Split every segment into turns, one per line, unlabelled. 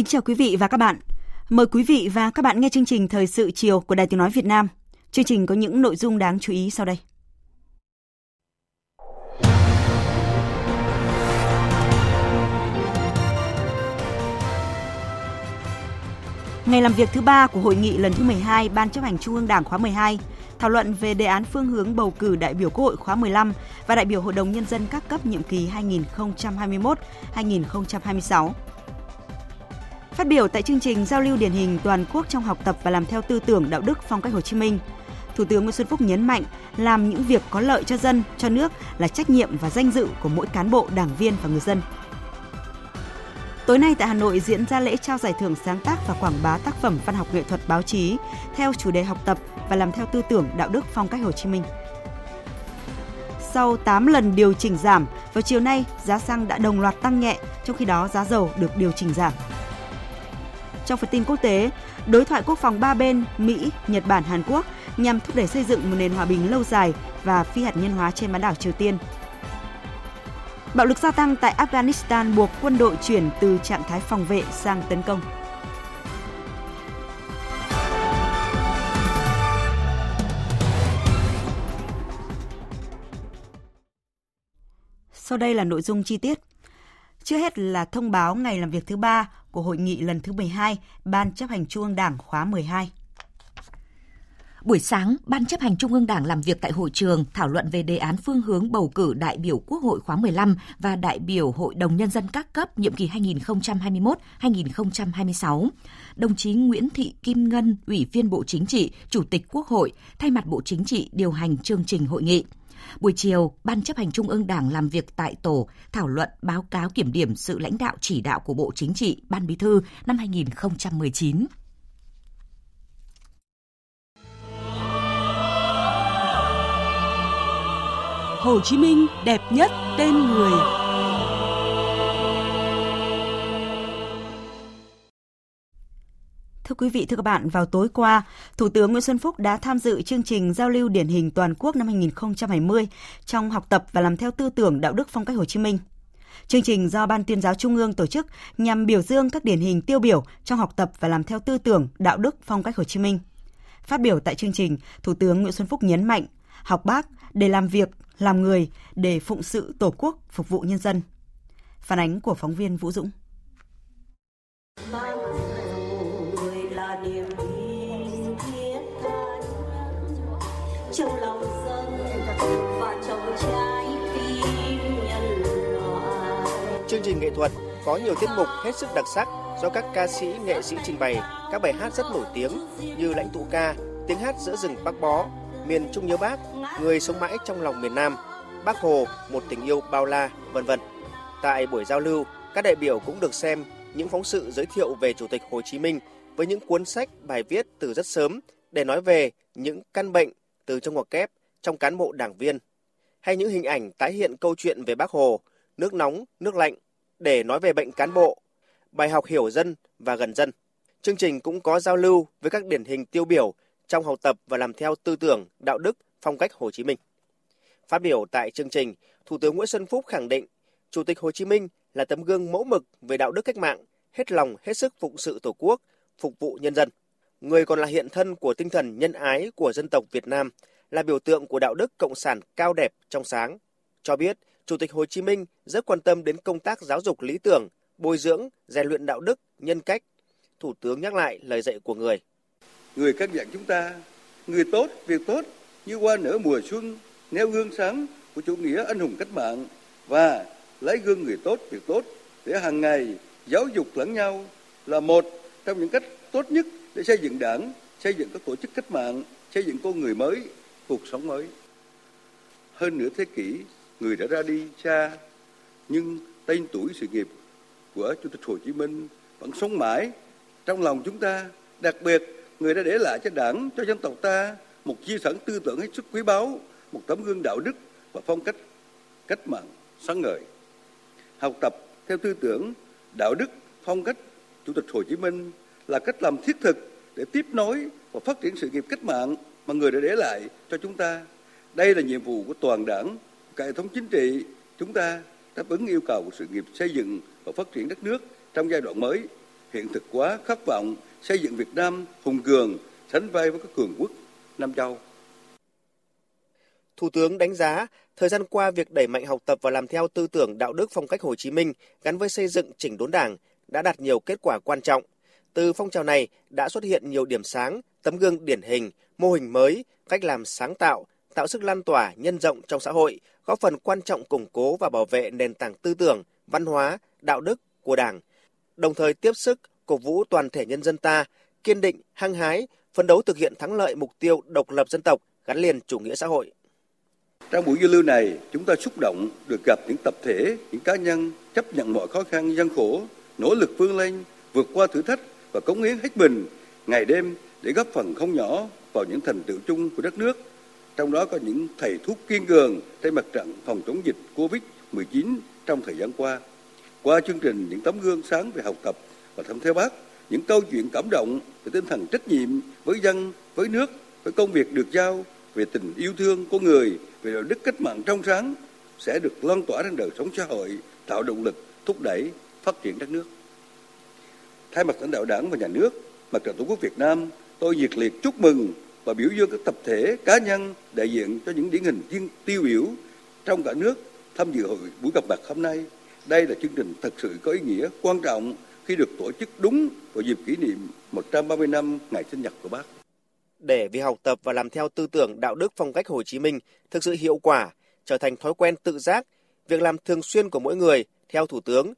Kính chào quý vị và các bạn. Mời quý vị và các bạn nghe chương trình Thời sự chiều của Đài Tiếng Nói Việt Nam. Chương trình có những nội dung đáng chú ý sau đây. Ngày làm việc thứ ba của hội nghị lần thứ 12 Ban chấp hành Trung ương Đảng khóa 12 thảo luận về đề án phương hướng bầu cử đại biểu Quốc hội khóa 15 và đại biểu Hội đồng Nhân dân các cấp nhiệm kỳ 2021-2026. Phát biểu tại chương trình giao lưu điển hình toàn quốc trong học tập và làm theo tư tưởng đạo đức phong cách Hồ Chí Minh, Thủ tướng Nguyễn Xuân Phúc nhấn mạnh làm những việc có lợi cho dân, cho nước là trách nhiệm và danh dự của mỗi cán bộ, đảng viên và người dân. Tối nay tại Hà Nội diễn ra lễ trao giải thưởng sáng tác và quảng bá tác phẩm văn học nghệ thuật báo chí theo chủ đề học tập và làm theo tư tưởng đạo đức phong cách Hồ Chí Minh. Sau 8 lần điều chỉnh giảm, vào chiều nay giá xăng đã đồng loạt tăng nhẹ, trong khi đó giá dầu được điều chỉnh giảm. Trong phần tin quốc tế, đối thoại quốc phòng ba bên Mỹ, Nhật Bản, Hàn Quốc nhằm thúc đẩy xây dựng một nền hòa bình lâu dài và phi hạt nhân hóa trên bán đảo Triều Tiên. Bạo lực gia tăng tại Afghanistan buộc quân đội chuyển từ trạng thái phòng vệ sang tấn công. Sau đây là nội dung chi tiết. Chưa hết là thông báo ngày làm việc thứ ba của hội nghị lần thứ 12 Ban chấp hành Trung ương Đảng khóa 12.
Buổi sáng, Ban chấp hành Trung ương Đảng làm việc tại hội trường thảo luận về đề án phương hướng bầu cử đại biểu Quốc hội khóa 15 và đại biểu Hội đồng Nhân dân các cấp nhiệm kỳ 2021-2026. Đồng chí Nguyễn Thị Kim Ngân, Ủy viên Bộ Chính trị, Chủ tịch Quốc hội, thay mặt Bộ Chính trị điều hành chương trình hội nghị. Buổi chiều, Ban chấp hành Trung ương Đảng làm việc tại tổ thảo luận báo cáo kiểm điểm sự lãnh đạo chỉ đạo của Bộ Chính trị, Ban Bí thư năm 2019.
Hồ Chí Minh đẹp nhất tên người.
Thưa quý vị, thưa các bạn, vào tối qua, Thủ tướng Nguyễn Xuân Phúc đã tham dự chương trình giao lưu điển hình toàn quốc năm 2020 trong học tập và làm theo tư tưởng đạo đức phong cách Hồ Chí Minh. Chương trình do Ban tuyên giáo Trung ương tổ chức nhằm biểu dương các điển hình tiêu biểu trong học tập và làm theo tư tưởng đạo đức phong cách Hồ Chí Minh. Phát biểu tại chương trình, Thủ tướng Nguyễn Xuân Phúc nhấn mạnh, học bác để làm việc, làm người, để phụng sự Tổ quốc, phục vụ nhân dân. Phản ánh của phóng viên Vũ Dũng.
Trong lòng dân và trong trái tim nhân loại.
Chương trình nghệ thuật có nhiều tiết mục hết sức đặc sắc do các ca sĩ, nghệ sĩ trình bày các bài hát rất nổi tiếng như Lãnh tụ ca, Tiếng hát giữa rừng Bắc Bó, Miền Trung nhớ Bác, Người sống mãi trong lòng miền Nam, Bác Hồ, Một tình yêu bao la, vân vân. Tại buổi giao lưu, các đại biểu cũng được xem những phóng sự giới thiệu về Chủ tịch Hồ Chí Minh với những cuốn sách, bài viết từ rất sớm để nói về những căn bệnh từ trong ngoặc kép trong cán bộ đảng viên hay những hình ảnh tái hiện câu chuyện về Bác Hồ, nước nóng, nước lạnh để nói về bệnh cán bộ, bài học hiểu dân và gần dân. Chương trình cũng có giao lưu với các điển hình tiêu biểu trong học tập và làm theo tư tưởng, đạo đức, phong cách Hồ Chí Minh. Phát biểu tại chương trình, Thủ tướng Nguyễn Xuân Phúc khẳng định Chủ tịch Hồ Chí Minh là tấm gương mẫu mực về đạo đức cách mạng, hết lòng hết sức phụng sự Tổ quốc, phục vụ nhân dân. Người còn là hiện thân của tinh thần nhân ái của dân tộc Việt Nam, là biểu tượng của đạo đức cộng sản cao đẹp trong sáng. Cho biết, Chủ tịch Hồ Chí Minh rất quan tâm đến công tác giáo dục lý tưởng, bồi dưỡng, rèn luyện đạo đức, nhân cách. Thủ tướng nhắc lại lời dạy của người.
Người căn dặn chúng ta, người tốt, việc tốt như qua nửa mùa xuân, nêu gương sáng của chủ nghĩa anh hùng cách mạng và lấy gương người tốt việc tốt để hàng ngày giáo dục lẫn nhau là một trong những cách tốt nhất để xây dựng đảng, xây dựng các tổ chức cách mạng, xây dựng con người mới, cuộc sống mới. Hơn nửa thế kỷ, người đã ra đi xa, nhưng tên tuổi sự nghiệp của Chủ tịch Hồ Chí Minh vẫn sống mãi trong lòng chúng ta. Đặc biệt, người đã để lại cho đảng, cho dân tộc ta một di sản tư tưởng hết sức quý báu, một tấm gương đạo đức và phong cách cách mạng sáng ngời. Học tập theo tư tưởng, đạo đức, phong cách Chủ tịch Hồ Chí Minh là cách làm thiết thực để tiếp nối và phát triển sự nghiệp cách mạng mà người đã để lại cho chúng ta. Đây là nhiệm vụ của toàn đảng, cả hệ thống chính trị chúng ta đáp ứng yêu cầu của sự nghiệp xây dựng và phát triển đất nước trong giai đoạn mới, hiện thực hóa khát vọng xây dựng Việt Nam hùng cường, sánh vai với các cường quốc Nam Châu.
Thủ tướng đánh giá, thời gian qua việc đẩy mạnh học tập và làm theo tư tưởng đạo đức phong cách Hồ Chí Minh gắn với xây dựng chỉnh đốn Đảng đã đạt nhiều kết quả quan trọng. Từ phong trào này đã xuất hiện nhiều điểm sáng, tấm gương điển hình, mô hình mới, cách làm sáng tạo, tạo sức lan tỏa nhân rộng trong xã hội, góp phần quan trọng củng cố và bảo vệ nền tảng tư tưởng, văn hóa, đạo đức của Đảng, đồng thời tiếp sức cổ vũ toàn thể nhân dân ta kiên định, hăng hái, phấn đấu thực hiện thắng lợi mục tiêu độc lập dân tộc gắn liền chủ nghĩa xã hội.
Trong buổi giao lưu này, chúng ta xúc động được gặp những tập thể, những cá nhân chấp nhận mọi khó khăn gian khổ, nỗ lực vươn lên, vượt qua thử thách và cống hiến hết mình ngày đêm để góp phần không nhỏ vào những thành tựu chung của đất nước. Trong đó có những thầy thuốc kiên cường trên mặt trận phòng chống dịch Covid-19 trong thời gian qua. Qua chương trình những tấm gương sáng về học tập và thăm theo bác, những câu chuyện cảm động về tinh thần trách nhiệm với dân, với nước, với công việc được giao, về tình yêu thương của người, về đạo đức cách mạng trong sáng sẽ được lan tỏa trên đời sống xã hội, tạo động lực thúc đẩy phát triển đất nước. Thay mặt lãnh đạo Đảng và Nhà nước, Mặt trận Tổ quốc Việt Nam, tôi nhiệt liệt chúc mừng và biểu dương các tập thể, cá nhân đại diện cho những điển hình tiên tiêu biểu trong cả nước tham dự hội buổi gặp mặt hôm nay. Đây là chương trình thật sự có ý nghĩa quan trọng khi được tổ chức đúng vào dịp kỷ niệm 130 năm ngày sinh nhật của bác.
Để việc học tập và làm theo tư tưởng đạo đức phong cách Hồ Chí Minh thực sự hiệu quả, trở thành thói quen tự giác, việc làm thường xuyên của mỗi người theo Thủ tướng,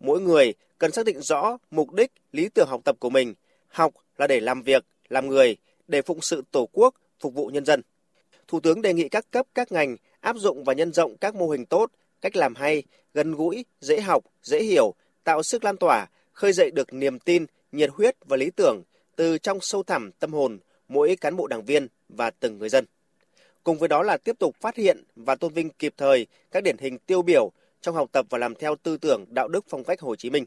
mỗi người cần xác định rõ mục đích, lý tưởng học tập của mình. Học là để làm việc, làm người, để phụng sự Tổ quốc, phục vụ nhân dân. Thủ tướng đề nghị các cấp, các ngành áp dụng và nhân rộng các mô hình tốt, cách làm hay, gần gũi, dễ học, dễ hiểu, tạo sức lan tỏa, khơi dậy được niềm tin, nhiệt huyết và lý tưởng từ trong sâu thẳm tâm hồn mỗi cán bộ đảng viên và từng người dân. Cùng với đó là tiếp tục phát hiện và tôn vinh kịp thời các điển hình tiêu biểu trong học tập và làm theo tư tưởng đạo đức phong cách Hồ Chí Minh.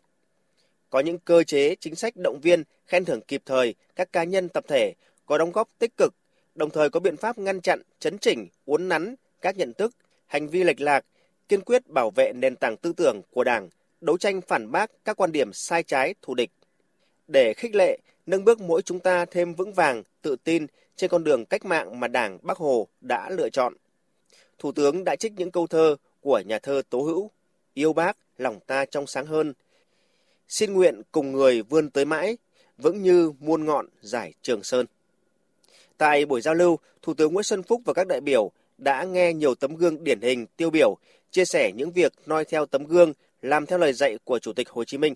Có những cơ chế, chính sách động viên, khen thưởng kịp thời các cá nhân tập thể có đóng góp tích cực, đồng thời có biện pháp ngăn chặn, chấn chỉnh, uốn nắn các nhận thức, hành vi lệch lạc, kiên quyết bảo vệ nền tảng tư tưởng của Đảng, đấu tranh phản bác các quan điểm sai trái, thù địch. Để khích lệ, nâng bước mỗi chúng ta thêm vững vàng, tự tin trên con đường cách mạng mà Đảng Bắc Hồ đã lựa chọn. Thủ tướng đã trích những câu thơ của nhà thơ Tố Hữu, yêu bác, lòng ta trong sáng hơn. Xin nguyện cùng người vươn tới mãi, vững như muôn ngọn giải Trường Sơn. Tại buổi giao lưu, Thủ tướng Nguyễn Xuân Phúc và các đại biểu đã nghe nhiều tấm gương điển hình tiêu biểu, chia sẻ những việc noi theo tấm gương, làm theo lời dạy của Chủ tịch Hồ Chí Minh.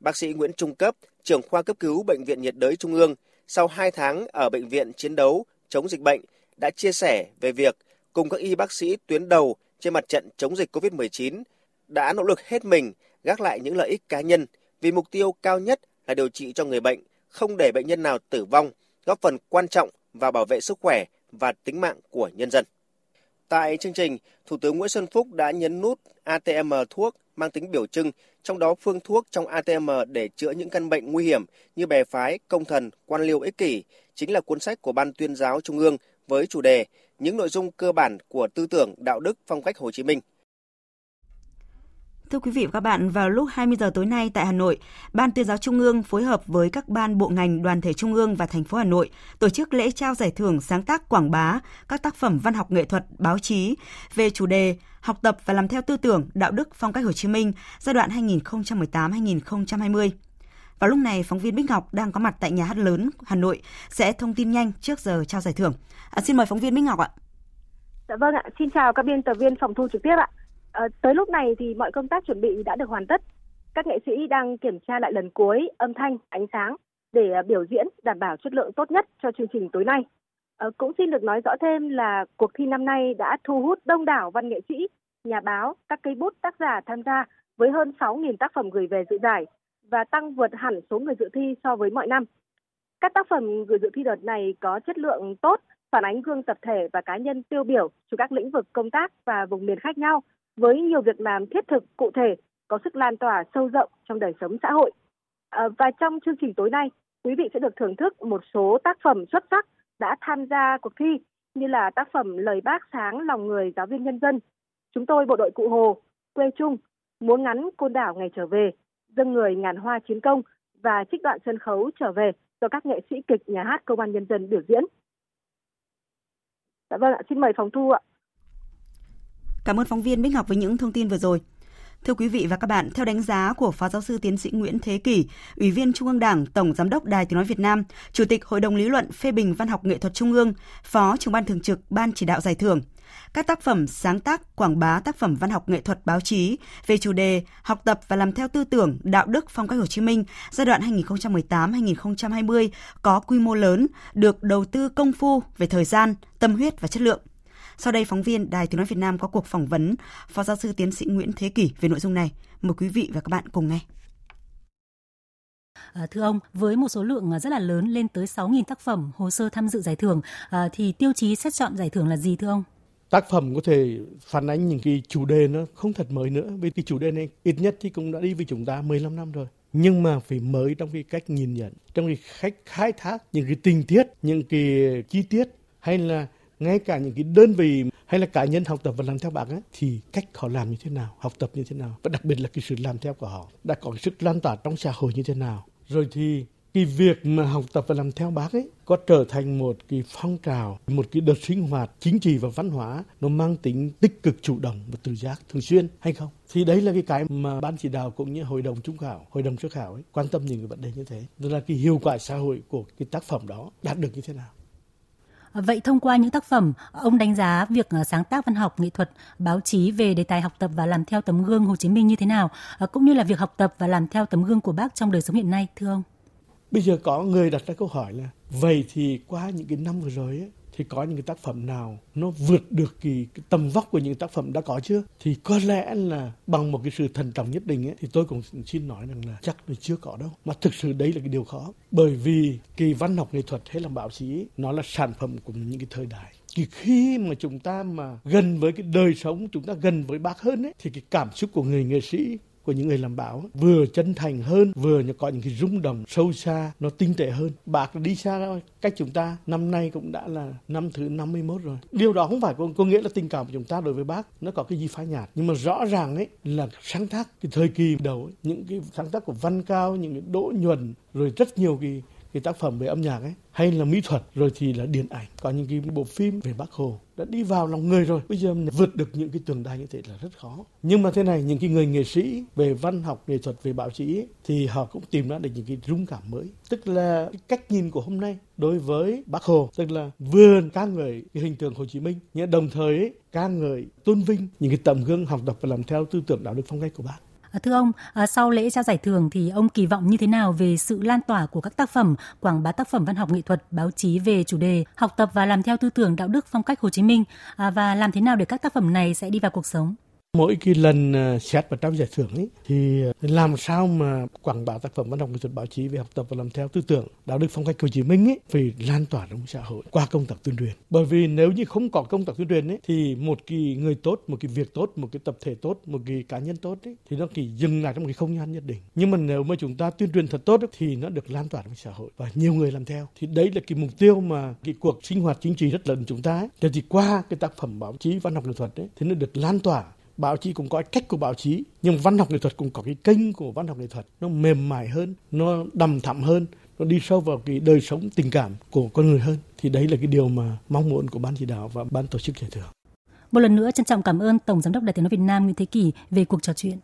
Bác sĩ Nguyễn Trung Cấp, trưởng khoa cấp cứu Bệnh viện nhiệt đới Trung ương, sau 2 tháng ở bệnh viện chiến đấu chống dịch bệnh, đã chia sẻ về việc cùng các y bác sĩ tuyến đầu trên mặt trận chống dịch COVID-19 đã nỗ lực hết mình gác lại những lợi ích cá nhân vì mục tiêu cao nhất là điều trị cho người bệnh, không để bệnh nhân nào tử vong, góp phần quan trọng vào bảo vệ sức khỏe và tính mạng của nhân dân. Tại chương trình, Thủ tướng Nguyễn Xuân Phúc đã nhấn nút ATM thuốc mang tính biểu trưng, trong đó phương thuốc trong ATM để chữa những căn bệnh nguy hiểm như bè phái, công thần, quan liêu ích kỷ, chính là cuốn sách của Ban tuyên giáo Trung ương với chủ đề những nội dung cơ bản của tư tưởng đạo đức phong cách Hồ Chí Minh.
Thưa quý vị và các bạn, vào lúc 20 giờ tối nay tại Hà Nội, Ban Tuyên giáo Trung ương phối hợp với các ban bộ ngành đoàn thể Trung ương và thành phố Hà Nội tổ chức lễ trao giải thưởng sáng tác quảng bá các tác phẩm văn học nghệ thuật, báo chí về chủ đề học tập và làm theo tư tưởng đạo đức phong cách Hồ Chí Minh giai đoạn 2018-2020. Vào lúc này, phóng viên Bích Ngọc đang có mặt tại nhà hát lớn Hà Nội sẽ thông tin nhanh trước giờ trao giải thưởng. À, xin mời phóng viên Bích Ngọc ạ.
Dạ vâng ạ, xin chào các biên tập viên phòng thu trực tiếp ạ. À, tới lúc này thì mọi công tác chuẩn bị đã được hoàn tất. Các nghệ sĩ đang kiểm tra lại lần cuối âm thanh, ánh sáng để à, biểu diễn đảm bảo chất lượng tốt nhất cho chương trình tối nay. À, cũng xin được nói rõ thêm là cuộc thi năm nay đã thu hút đông đảo văn nghệ sĩ, nhà báo, các cây bút, tác giả tham gia với hơn 6.000 tác phẩm gửi về dự giải và tăng vượt hẳn số người dự thi so với mọi năm. Các tác phẩm gửi dự thi đợt này có chất lượng tốt, phản ánh gương tập thể và cá nhân tiêu biểu trong các lĩnh vực công tác và vùng miền khác nhau với nhiều việc làm thiết thực, cụ thể, có sức lan tỏa sâu rộng trong đời sống xã hội. À, và trong chương trình tối nay, quý vị sẽ được thưởng thức một số tác phẩm xuất sắc đã tham gia cuộc thi như là tác phẩm Lời bác sáng lòng người giáo viên nhân dân, Chúng tôi bộ đội Cụ Hồ, Quê Trung, Múa ngắn Côn Đảo ngày trở về, dân người ngàn hoa chiến công và trích đoạn sân khấu trở về do các nghệ sĩ kịch nhà hát công an nhân dân biểu diễn. Dạ vâng ạ, xin mời phòng thu ạ.
Cảm ơn phóng viên Bích Ngọc với những thông tin vừa rồi. Thưa quý vị và các bạn, theo đánh giá của Phó Giáo sư Tiến sĩ Nguyễn Thế Kỷ, Ủy viên Trung ương Đảng, Tổng Giám đốc Đài Tiếng Nói Việt Nam, Chủ tịch Hội đồng Lý luận Phê bình Văn học Nghệ thuật Trung ương, Phó trưởng ban thường trực Ban chỉ đạo giải thưởng, các tác phẩm sáng tác, quảng bá tác phẩm văn học nghệ thuật báo chí về chủ đề học tập và làm theo tư tưởng, đạo đức phong cách Hồ Chí Minh giai đoạn 2018-2020 có quy mô lớn, được đầu tư công phu về thời gian, tâm huyết và chất lượng. Sau đây, phóng viên Đài Tiếng Nói Việt Nam có cuộc phỏng vấn Phó Giáo sư Tiến sĩ Nguyễn Thế Kỷ về nội dung này. Mời quý vị và các bạn cùng nghe.
À, thưa ông, với một số lượng à, rất là lớn lên tới 6.000 tác phẩm hồ sơ tham dự giải thưởng, à, thì tiêu chí xét chọn giải thưởng là gì thưa ông?
Tác phẩm có thể phản ánh những cái chủ đề nó không thật mới nữa. Vì cái chủ đề này ít nhất thì cũng đã đi với chúng ta 15 năm rồi. Nhưng mà phải mới trong cái cách nhìn nhận trong cái cách khai thác những cái tình tiết những cái chi tiết hay là ngay cả những cái đơn vị hay là cá nhân học tập và làm theo bác ấy, thì cách họ làm như thế nào học tập như thế nào và đặc biệt là cái sự làm theo của họ đã có cái sức lan tỏa trong xã hội như thế nào. Rồi thì cái việc mà học tập và làm theo bác ấy có trở thành một cái phong trào, một cái đợt sinh hoạt chính trị và văn hóa nó mang tính tích cực chủ động và tự giác thường xuyên hay không? Thì đấy là cái cái mà ban chỉ đạo cũng như hội đồng trung khảo, hội đồng sơ khảo ấy quan tâm những cái vấn đề như thế. Đó là cái hiệu quả xã hội của cái tác phẩm đó đạt được như thế nào?
Vậy thông qua những tác phẩm, ông đánh giá việc ờ, sáng tác văn học, nghệ thuật, báo chí về đề tài học tập và làm theo tấm gương Hồ Chí Minh như thế nào, ờ, cũng như là việc học tập và làm theo tấm gương của bác trong đời sống hiện nay, thưa ông?
Bây giờ có người đặt ra câu hỏi là vậy thì qua những cái năm vừa rồi ấy, thì có những cái tác phẩm nào nó vượt được cái, cái tầm vóc của những tác phẩm đã có chưa? Thì có lẽ là bằng một cái sự thần trọng nhất định ấy, thì tôi cũng xin nói rằng là chắc là chưa có đâu. Mà thực sự đấy là cái điều khó. Bởi vì kỳ văn học nghệ thuật hay là báo chí nó là sản phẩm của những cái thời đại. Thì khi mà chúng ta mà gần với cái đời sống chúng ta gần với bác hơn ấy thì cái cảm xúc của người nghệ sĩ của những người làm báo. Vừa chân thành hơn vừa có những cái rung động sâu xa nó tinh tế hơn. Bác đi xa thôi cách chúng ta năm nay cũng đã là năm thứ 51 rồi. Điều đó không phải có, có nghĩa là tình cảm của chúng ta đối với bác nó có cái gì phai nhạt. Nhưng mà rõ ràng ấy là sáng tác cái thời kỳ đầu ấy, những cái sáng tác của văn cao những cái đỗ nhuần rồi rất nhiều cái cái tác phẩm về âm nhạc ấy hay là mỹ thuật rồi thì là điện ảnh. Có những cái bộ phim về bác hồ đã đi vào lòng người rồi. Bây giờ vượt được những cái tường đài như thế là rất khó. Nhưng mà thế này những cái người nghệ sĩ về văn học nghệ thuật về báo chí ấy, thì họ cũng tìm ra được những cái rung cảm mới. Tức là cái cách nhìn của hôm nay đối với bác hồ tức là vừa ca ngợi cái hình tượng hồ chí minh nhưng đồng thời ấy, ca ngợi tôn vinh những cái tấm gương học tập và làm theo tư tưởng đạo đức phong cách của bác.
À, thưa ông, à, sau lễ trao giải thưởng thì ông kỳ vọng như thế nào về sự lan tỏa của các tác phẩm quảng bá tác phẩm văn học nghệ thuật, báo chí về chủ đề học tập và làm theo tư tưởng đạo đức phong cách Hồ Chí Minh à, và làm thế nào để các tác phẩm này sẽ đi vào cuộc sống?
Mỗi cái lần ờ, xét và trao giải thưởng ấy thì ờ, làm sao mà quảng bá tác phẩm văn học nghệ thuật báo chí về học tập và làm theo tư tưởng đạo đức phong cách Hồ Chí Minh ấy phải lan tỏa trong xã hội qua công tác tuyên truyền. Bởi vì nếu như không có công tác tuyên truyền ấy thì một cái người tốt một cái việc tốt một cái tập thể tốt một cái cá nhân tốt ấy thì nó chỉ dừng lại trong một cái không gian nhất định. Nhưng mà nếu mà chúng ta tuyên truyền thật tốt ấy, thì nó được lan tỏa trong xã hội và nhiều người làm theo. Thì đấy là cái mục tiêu mà cái cuộc sinh hoạt chính trị rất lớn của chúng ta ấy. thì qua cái tác phẩm báo chí văn học nghệ thuật ấy thì nó được lan tỏa báo chí cũng có cách của báo chí nhưng văn học nghệ thuật cũng có cái kênh của văn học nghệ thuật. Nó mềm mại hơn nó đầm thẳm hơn nó đi sâu vào cái đời sống tình cảm của con người hơn. Thì đấy là cái điều mà mong muốn của ban chỉ đạo và ban tổ chức giải thưởng.
Một lần nữa trân trọng cảm ơn tổng giám đốc đài tiếng nói Việt Nam Nguyễn Thế Kỳ về cuộc trò chuyện.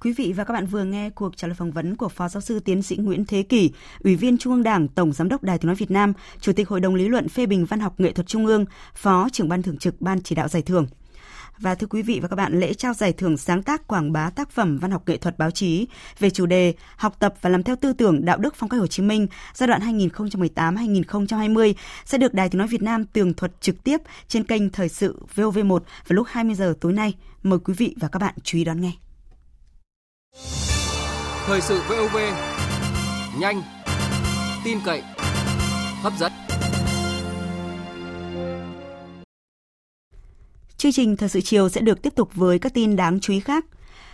Quý vị và các bạn vừa nghe cuộc trả lời phỏng vấn của Phó Giáo sư Tiến sĩ Nguyễn Thế Kỷ, Ủy viên Trung ương Đảng, Tổng Giám đốc Đài Tiếng nói Việt Nam, Chủ tịch Hội đồng lý luận phê bình văn học nghệ thuật Trung ương, Phó trưởng ban thường trực Ban chỉ đạo giải thưởng. Và thưa quý vị và các bạn, lễ trao giải thưởng sáng tác quảng bá tác phẩm văn học nghệ thuật báo chí về chủ đề học tập và làm theo tư tưởng đạo đức phong cách Hồ Chí Minh giai đoạn 2018-2020 sẽ được Đài Tiếng nói Việt Nam tường thuật trực tiếp trên kênh Thời sự VOV1 vào lúc 20 giờ tối nay. Mời quý vị và các bạn chú ý đón nghe.
Thời sự VOV nhanh, tin cậy, hấp dẫn.
Chương trình Thời sự chiều sẽ được tiếp tục với các tin đáng chú ý khác.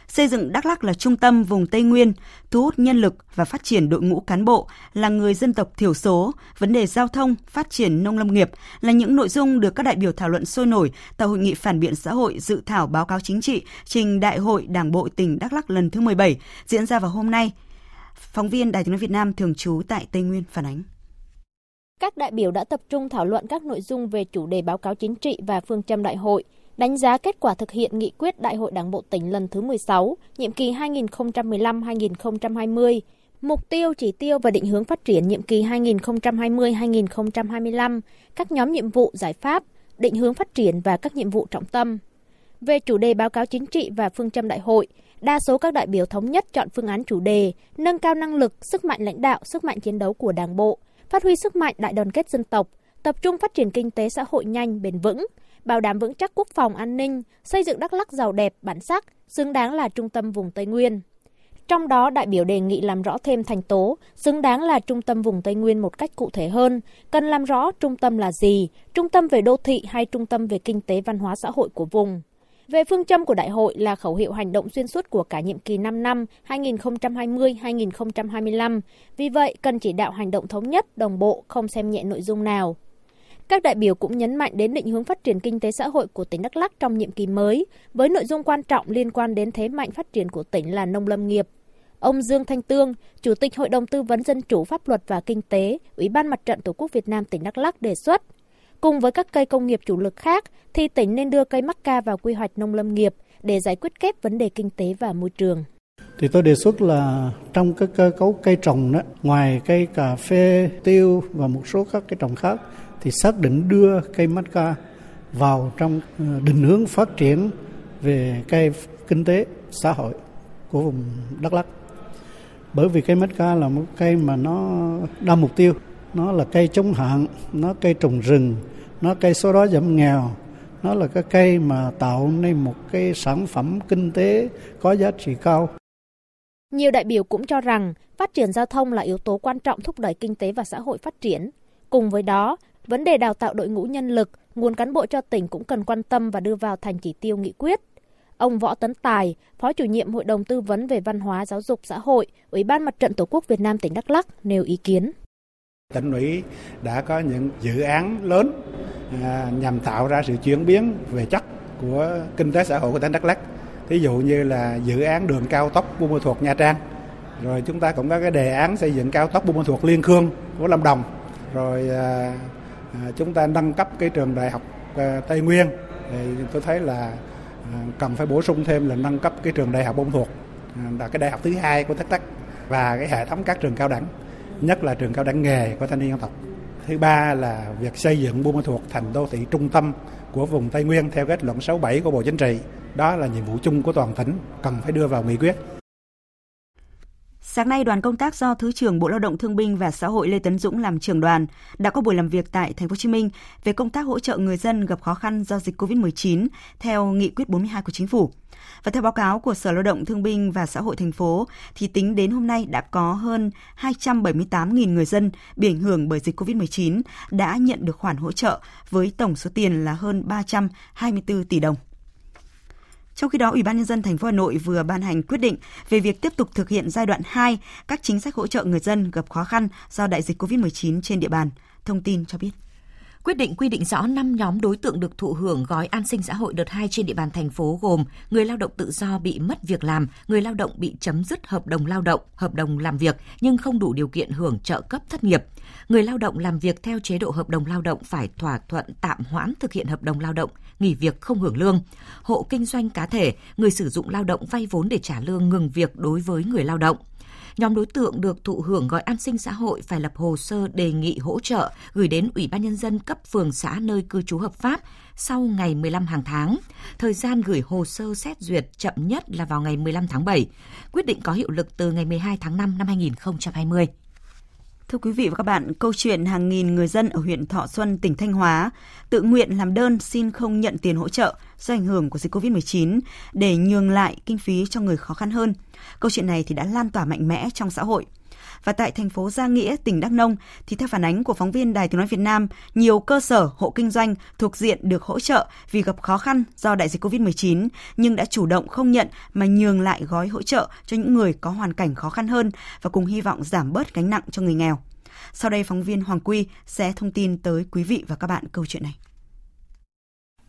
Xây dựng Đắk Lắk là trung tâm vùng Tây Nguyên, thu hút nhân lực và phát triển đội ngũ cán bộ là người dân tộc thiểu số, vấn đề giao thông, phát triển nông lâm nghiệp là những nội dung được các đại biểu thảo luận sôi nổi tại hội nghị phản biện xã hội dự thảo báo cáo chính trị trình Đại hội Đảng bộ tỉnh Đắk Lắk lần thứ 17 diễn ra vào hôm nay. Phóng viên Đài tiếng nói Việt Nam thường trú tại Tây Nguyên phản ánh.
Các đại biểu đã tập trung thảo luận các nội dung về chủ đề báo cáo chính trị và phương châm đại hội, đánh giá kết quả thực hiện nghị quyết Đại hội Đảng bộ tỉnh lần thứ 16, nhiệm kỳ 2015-2020, mục tiêu, chỉ tiêu và định hướng phát triển nhiệm kỳ 2020-2025, các nhóm nhiệm vụ, giải pháp, định hướng phát triển và các nhiệm vụ trọng tâm. Về chủ đề báo cáo chính trị và phương châm đại hội, đa số các đại biểu thống nhất chọn phương án chủ đề nâng cao năng lực, sức mạnh lãnh đạo, sức mạnh chiến đấu của Đảng bộ, phát huy sức mạnh đại đoàn kết dân tộc, tập trung phát triển kinh tế xã hội nhanh, bền vững, bảo đảm vững chắc quốc phòng an ninh, xây dựng Đắk Lắk giàu đẹp, bản sắc, xứng đáng là trung tâm vùng Tây Nguyên. Trong đó, đại biểu đề nghị làm rõ thêm thành tố, xứng đáng là trung tâm vùng Tây Nguyên một cách cụ thể hơn, cần làm rõ trung tâm là gì, trung tâm về đô thị hay trung tâm về kinh tế văn hóa xã hội của vùng. Về phương châm của đại hội là khẩu hiệu hành động xuyên suốt của cả nhiệm kỳ 5 năm 2020-2025. Vì vậy, cần chỉ đạo hành động thống nhất, đồng bộ, không xem nhẹ nội dung nào. Các đại biểu cũng nhấn mạnh đến định hướng phát triển kinh tế xã hội của tỉnh Đắk Lắk trong nhiệm kỳ mới, với nội dung quan trọng liên quan đến thế mạnh phát triển của tỉnh là nông lâm nghiệp. Ông Dương Thanh Tương, Chủ tịch Hội đồng Tư vấn Dân chủ Pháp luật và Kinh tế, Ủy ban Mặt trận Tổ quốc Việt Nam tỉnh Đắk Lắk đề xuất, cùng với các cây công nghiệp chủ lực khác, thì tỉnh nên đưa cây mắc ca vào quy hoạch nông lâm nghiệp để giải quyết kép vấn đề kinh tế và môi trường.
Thì tôi đề xuất là trong cái cơ cấu cây trồng đó, ngoài cây cà phê, tiêu và một số các cái trồng khác thì xác định đưa cây maca vào trong ờ, định hướng phát triển về cây kinh tế xã hội của vùng Đắk Lắk. Bởi vì cây maca là một cây mà nó đa mục tiêu, nó là cây chống hạn, nó cây trồng rừng, nó cây số đó giảm nghèo, nó là cái cây mà tạo nên một cái sản phẩm kinh tế có giá trị cao.
Nhiều đại biểu cũng cho rằng phát triển giao thông là yếu tố quan trọng thúc đẩy kinh tế và xã hội phát triển. Cùng với đó, Vấn đề đào tạo đội ngũ nhân lực, nguồn cán bộ cho tỉnh cũng cần quan tâm và đưa vào thành chỉ tiêu nghị quyết. Ông Võ Tấn Tài, Phó chủ nhiệm Hội đồng Tư vấn về Văn hóa Giáo dục Xã hội, Ủy ban Mặt trận Tổ quốc Việt Nam tỉnh Đắk Lắk nêu ý kiến.
Tỉnh ủy đã có những dự án lớn à, nhằm tạo ra sự chuyển biến về chất của kinh tế xã hội của tỉnh Đắk Lắk. Thí dụ như là dự án đường cao tốc Buôn Ma Thuột Nha Trang. Rồi chúng ta cũng có cái đề án xây dựng cao tốc Buôn Ma Thuột Liên Khương của Lâm Đồng. Rồi à, À, chúng ta nâng cấp cái trường đại học à, Tây Nguyên. Thì tôi thấy là à, cần phải bổ sung thêm là nâng cấp cái trường đại học Bông Thuộc là cái đại học thứ hai của Thất Tắc và cái hệ thống các trường cao đẳng, nhất là trường cao đẳng nghề của thanh niên dân tộc. Thứ ba là việc xây dựng Buôn Ma Thuột thành đô thị trung tâm của vùng Tây Nguyên theo kết luận 67 của Bộ Chính trị. Đó là nhiệm vụ chung của toàn tỉnh, cần phải đưa vào nghị quyết.
Sáng nay, đoàn công tác do Thứ trưởng Bộ Lao động Thương binh và Xã hội Lê Tấn Dũng làm trưởng đoàn đã có buổi làm việc tại Thành phố Hồ Chí Minh về công tác hỗ trợ người dân gặp khó khăn do dịch COVID-19 theo nghị quyết 42 của chính phủ. Và theo báo cáo của Sở Lao động Thương binh và Xã hội thành phố thì tính đến hôm nay đã có hơn 278.000 người dân bị ảnh hưởng bởi dịch COVID-19 đã nhận được khoản hỗ trợ với tổng số tiền là hơn 324 tỷ đồng. Trong khi đó, Ủy ban nhân dân thành phố Hà Nội vừa ban hành quyết định về việc tiếp tục thực hiện giai đoạn 2 các chính sách hỗ trợ người dân gặp khó khăn do đại dịch COVID-19 trên địa bàn. Thông tin cho biết.
Quyết định quy định rõ 5 nhóm đối tượng được thụ hưởng gói an sinh xã hội đợt 2 trên địa bàn thành phố gồm người lao động tự do bị mất việc làm, người lao động bị chấm dứt hợp đồng lao động, hợp đồng làm việc nhưng không đủ điều kiện hưởng trợ cấp thất nghiệp. Người lao động làm việc theo chế độ hợp đồng lao động phải thỏa thuận tạm hoãn thực hiện hợp đồng lao động, nghỉ việc không hưởng lương. Hộ kinh doanh cá thể, người sử dụng lao động vay vốn để trả lương ngừng việc đối với người lao động nhóm đối tượng được thụ hưởng gói an sinh xã hội phải lập hồ sơ đề nghị hỗ trợ, gửi đến Ủy ban Nhân dân cấp phường, xã nơi cư trú hợp pháp sau ngày 15 hàng tháng. Thời gian gửi hồ sơ xét duyệt chậm nhất là vào ngày 15 tháng 7. Quyết định có hiệu lực từ ngày 12 tháng 5 năm 2020.
Thưa quý vị và các bạn, câu chuyện hàng nghìn người dân ở huyện Thọ Xuân, tỉnh Thanh Hóa tự nguyện làm đơn xin không nhận tiền hỗ trợ do ảnh hưởng của dịch COVID-19 để nhường lại kinh phí cho người khó khăn hơn. Câu chuyện này thì đã lan tỏa mạnh mẽ trong xã hội. Và tại thành phố Gia Nghĩa, tỉnh Đắk Nông, thì theo phản ánh của phóng viên Đài Tiếng Nói Việt Nam, nhiều cơ sở hộ kinh doanh thuộc diện được hỗ trợ vì gặp khó khăn do đại dịch COVID-19, nhưng đã chủ động không nhận mà nhường lại gói hỗ trợ cho những người có hoàn cảnh khó khăn hơn và cùng hy vọng giảm bớt gánh nặng cho người nghèo. Sau đây phóng viên Hoàng Quy sẽ thông tin tới quý vị và các bạn câu chuyện này.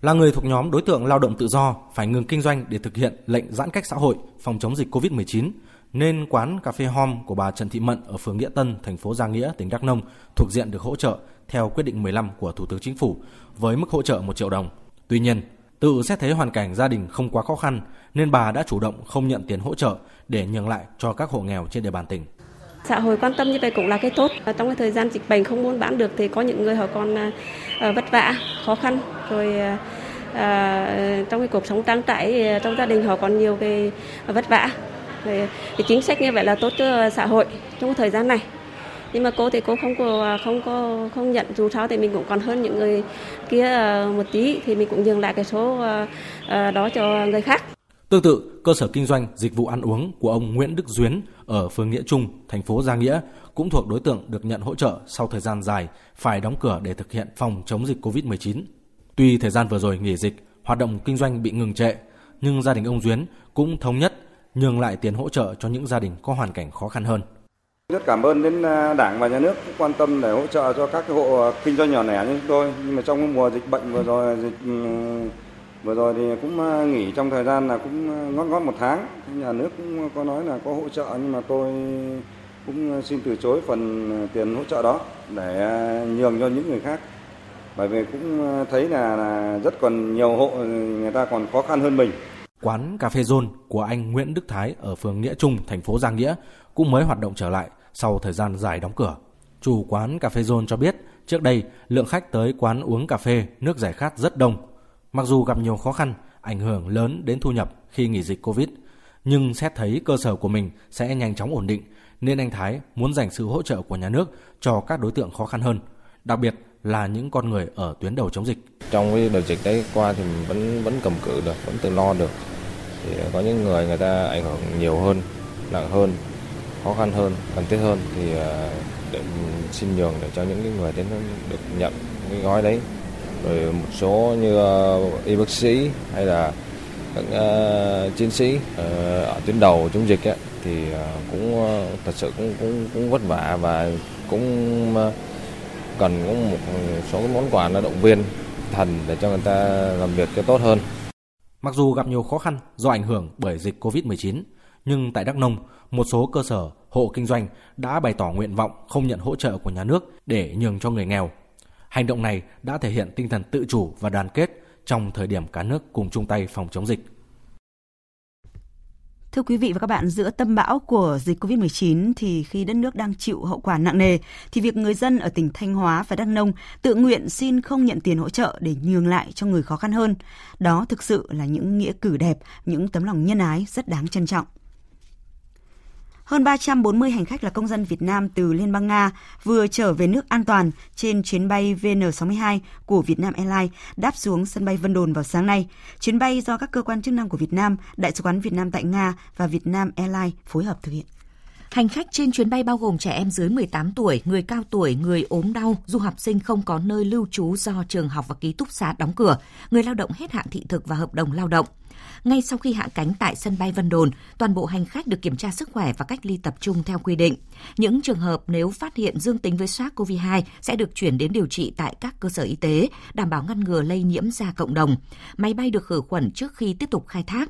Là người thuộc nhóm đối tượng lao động tự do phải ngừng kinh doanh để thực hiện lệnh giãn cách xã hội phòng chống dịch COVID-19, nên quán cà phê Hom của bà Trần Thị Mận ở phường Nghĩa Tân, thành phố Giang Nghĩa, tỉnh Đắk Nông thuộc diện được hỗ trợ theo quyết định 15 của Thủ tướng Chính phủ với mức hỗ trợ 1 triệu đồng. Tuy nhiên, tự xét thấy hoàn cảnh gia đình không quá khó khăn nên bà đã chủ động không nhận tiền hỗ trợ để nhường lại cho các hộ nghèo trên địa bàn tỉnh.
Xã hội quan tâm như vậy cũng là cái tốt. Trong cái thời gian dịch bệnh không buôn bán được thì có những người họ còn à, à, vất vả, khó khăn rồi à, à, trong cái cuộc sống trang trải trong gia đình họ còn nhiều cái vất vả về cái chính sách như vậy là tốt cho xã hội trong thời gian này. Nhưng mà cô thì cô không có không có không nhận dù sao thì mình cũng còn hơn những người kia ờ, một tí thì mình cũng dừng lại cái số ờ, ờ, đó cho người khác.
Tương tự, cơ sở kinh doanh dịch vụ ăn uống của ông Nguyễn Đức Duyến ở phường Nghĩa Trung, thành phố Gia Nghĩa cũng thuộc đối tượng được nhận hỗ trợ sau thời gian dài phải đóng cửa để thực hiện phòng chống dịch COVID-19. Tuy thời gian vừa rồi nghỉ dịch, hoạt động kinh doanh bị ngừng trệ, nhưng gia đình ông Duyến cũng thống nhất nhường lại tiền hỗ trợ cho những gia đình có hoàn cảnh khó khăn hơn.
Rất cảm ơn đến à, Đảng và Nhà nước quan tâm để hỗ trợ cho các hộ à, kinh doanh nhỏ lẻ như chúng tôi. Nhưng mà trong mùa dịch bệnh vừa rồi, dịch ừ, vừa rồi thì cũng à, nghỉ trong thời gian là cũng ngót ngót một tháng nhà nước cũng có nói là có hỗ trợ nhưng mà tôi cũng xin từ chối phần tiền hỗ trợ đó để nhường cho những người khác bởi vì cũng thấy là, là rất còn nhiều hộ người ta còn khó khăn hơn mình
quán cà phê Zone của anh Nguyễn Đức Thái ở phường Nghĩa Trung thành phố Giang Nghĩa cũng mới hoạt động trở lại sau thời gian dài đóng cửa. Chủ quán cà phê Zone cho biết trước đây lượng khách tới quán uống cà phê nước giải khát rất đông. Mặc dù gặp nhiều khó khăn, ảnh hưởng lớn đến thu nhập khi nghỉ dịch Covid, nhưng xét thấy cơ sở của mình sẽ nhanh chóng ổn định, nên anh Thái muốn dành sự hỗ trợ của nhà nước cho các đối tượng khó khăn hơn, đặc biệt là những con người ở tuyến đầu chống dịch.
Trong cái đợt dịch đấy qua thì mình vẫn vẫn cầm cự được, vẫn tự lo được. Thì có những người người ta ảnh hưởng nhiều hơn, nặng hơn, khó khăn hơn, cần thiết hơn thì à, để xin nhường để cho những người đến được nhận cái gói đấy rồi một số như à, y bác sĩ hay là các uh, chiến sĩ uh, ở tuyến đầu chống dịch ấy, thì uh, cũng uh, thật sự cũng cũng cũng vất vả và cũng uh, cần có một số cái món quà nó động viên thần để cho người ta làm việc cho tốt hơn.
Mặc dù gặp nhiều khó khăn do ảnh hưởng bởi dịch Covid-19, nhưng tại Đắk Nông, một số cơ sở, hộ kinh doanh đã bày tỏ nguyện vọng không nhận hỗ trợ của nhà nước để nhường cho người nghèo Hành động này đã thể hiện tinh thần tự chủ và đoàn kết trong thời điểm cả nước cùng chung tay phòng chống dịch.
Thưa quý vị và các bạn, giữa tâm bão của dịch COVID-19 thì khi đất nước đang chịu hậu quả nặng nề, thì việc người dân ở tỉnh Thanh Hóa và Đắk Nông tự nguyện xin không nhận tiền hỗ trợ để nhường lại cho người khó khăn hơn. Đó thực sự là những nghĩa cử đẹp, những tấm lòng nhân ái rất đáng trân trọng. Hơn 340 hành khách là công dân Việt Nam từ Liên bang Nga vừa trở về nước an toàn trên chuyến bay VN62 của Vietnam Airlines đáp xuống sân bay Vân Đồn vào sáng nay. Chuyến bay do các cơ quan chức năng của Việt Nam, Đại sứ quán Việt Nam tại Nga và Vietnam Airlines phối hợp thực hiện.
Hành khách trên chuyến bay bao gồm trẻ em dưới 18 tuổi, người cao tuổi, người ốm đau, du học sinh không có nơi lưu trú do trường học và ký túc xá đóng cửa, người lao động hết hạn thị thực và hợp đồng lao động. Ngay sau khi hạ cánh tại sân bay Vân Đồn, toàn bộ hành khách được kiểm tra sức khỏe và cách ly tập trung theo quy định. Những trường hợp nếu phát hiện dương tính với SARS-CoV-2 sẽ được chuyển đến điều trị tại các cơ sở y tế, đảm bảo ngăn ngừa lây nhiễm ra cộng đồng. Máy bay được khử khuẩn trước khi tiếp tục khai thác.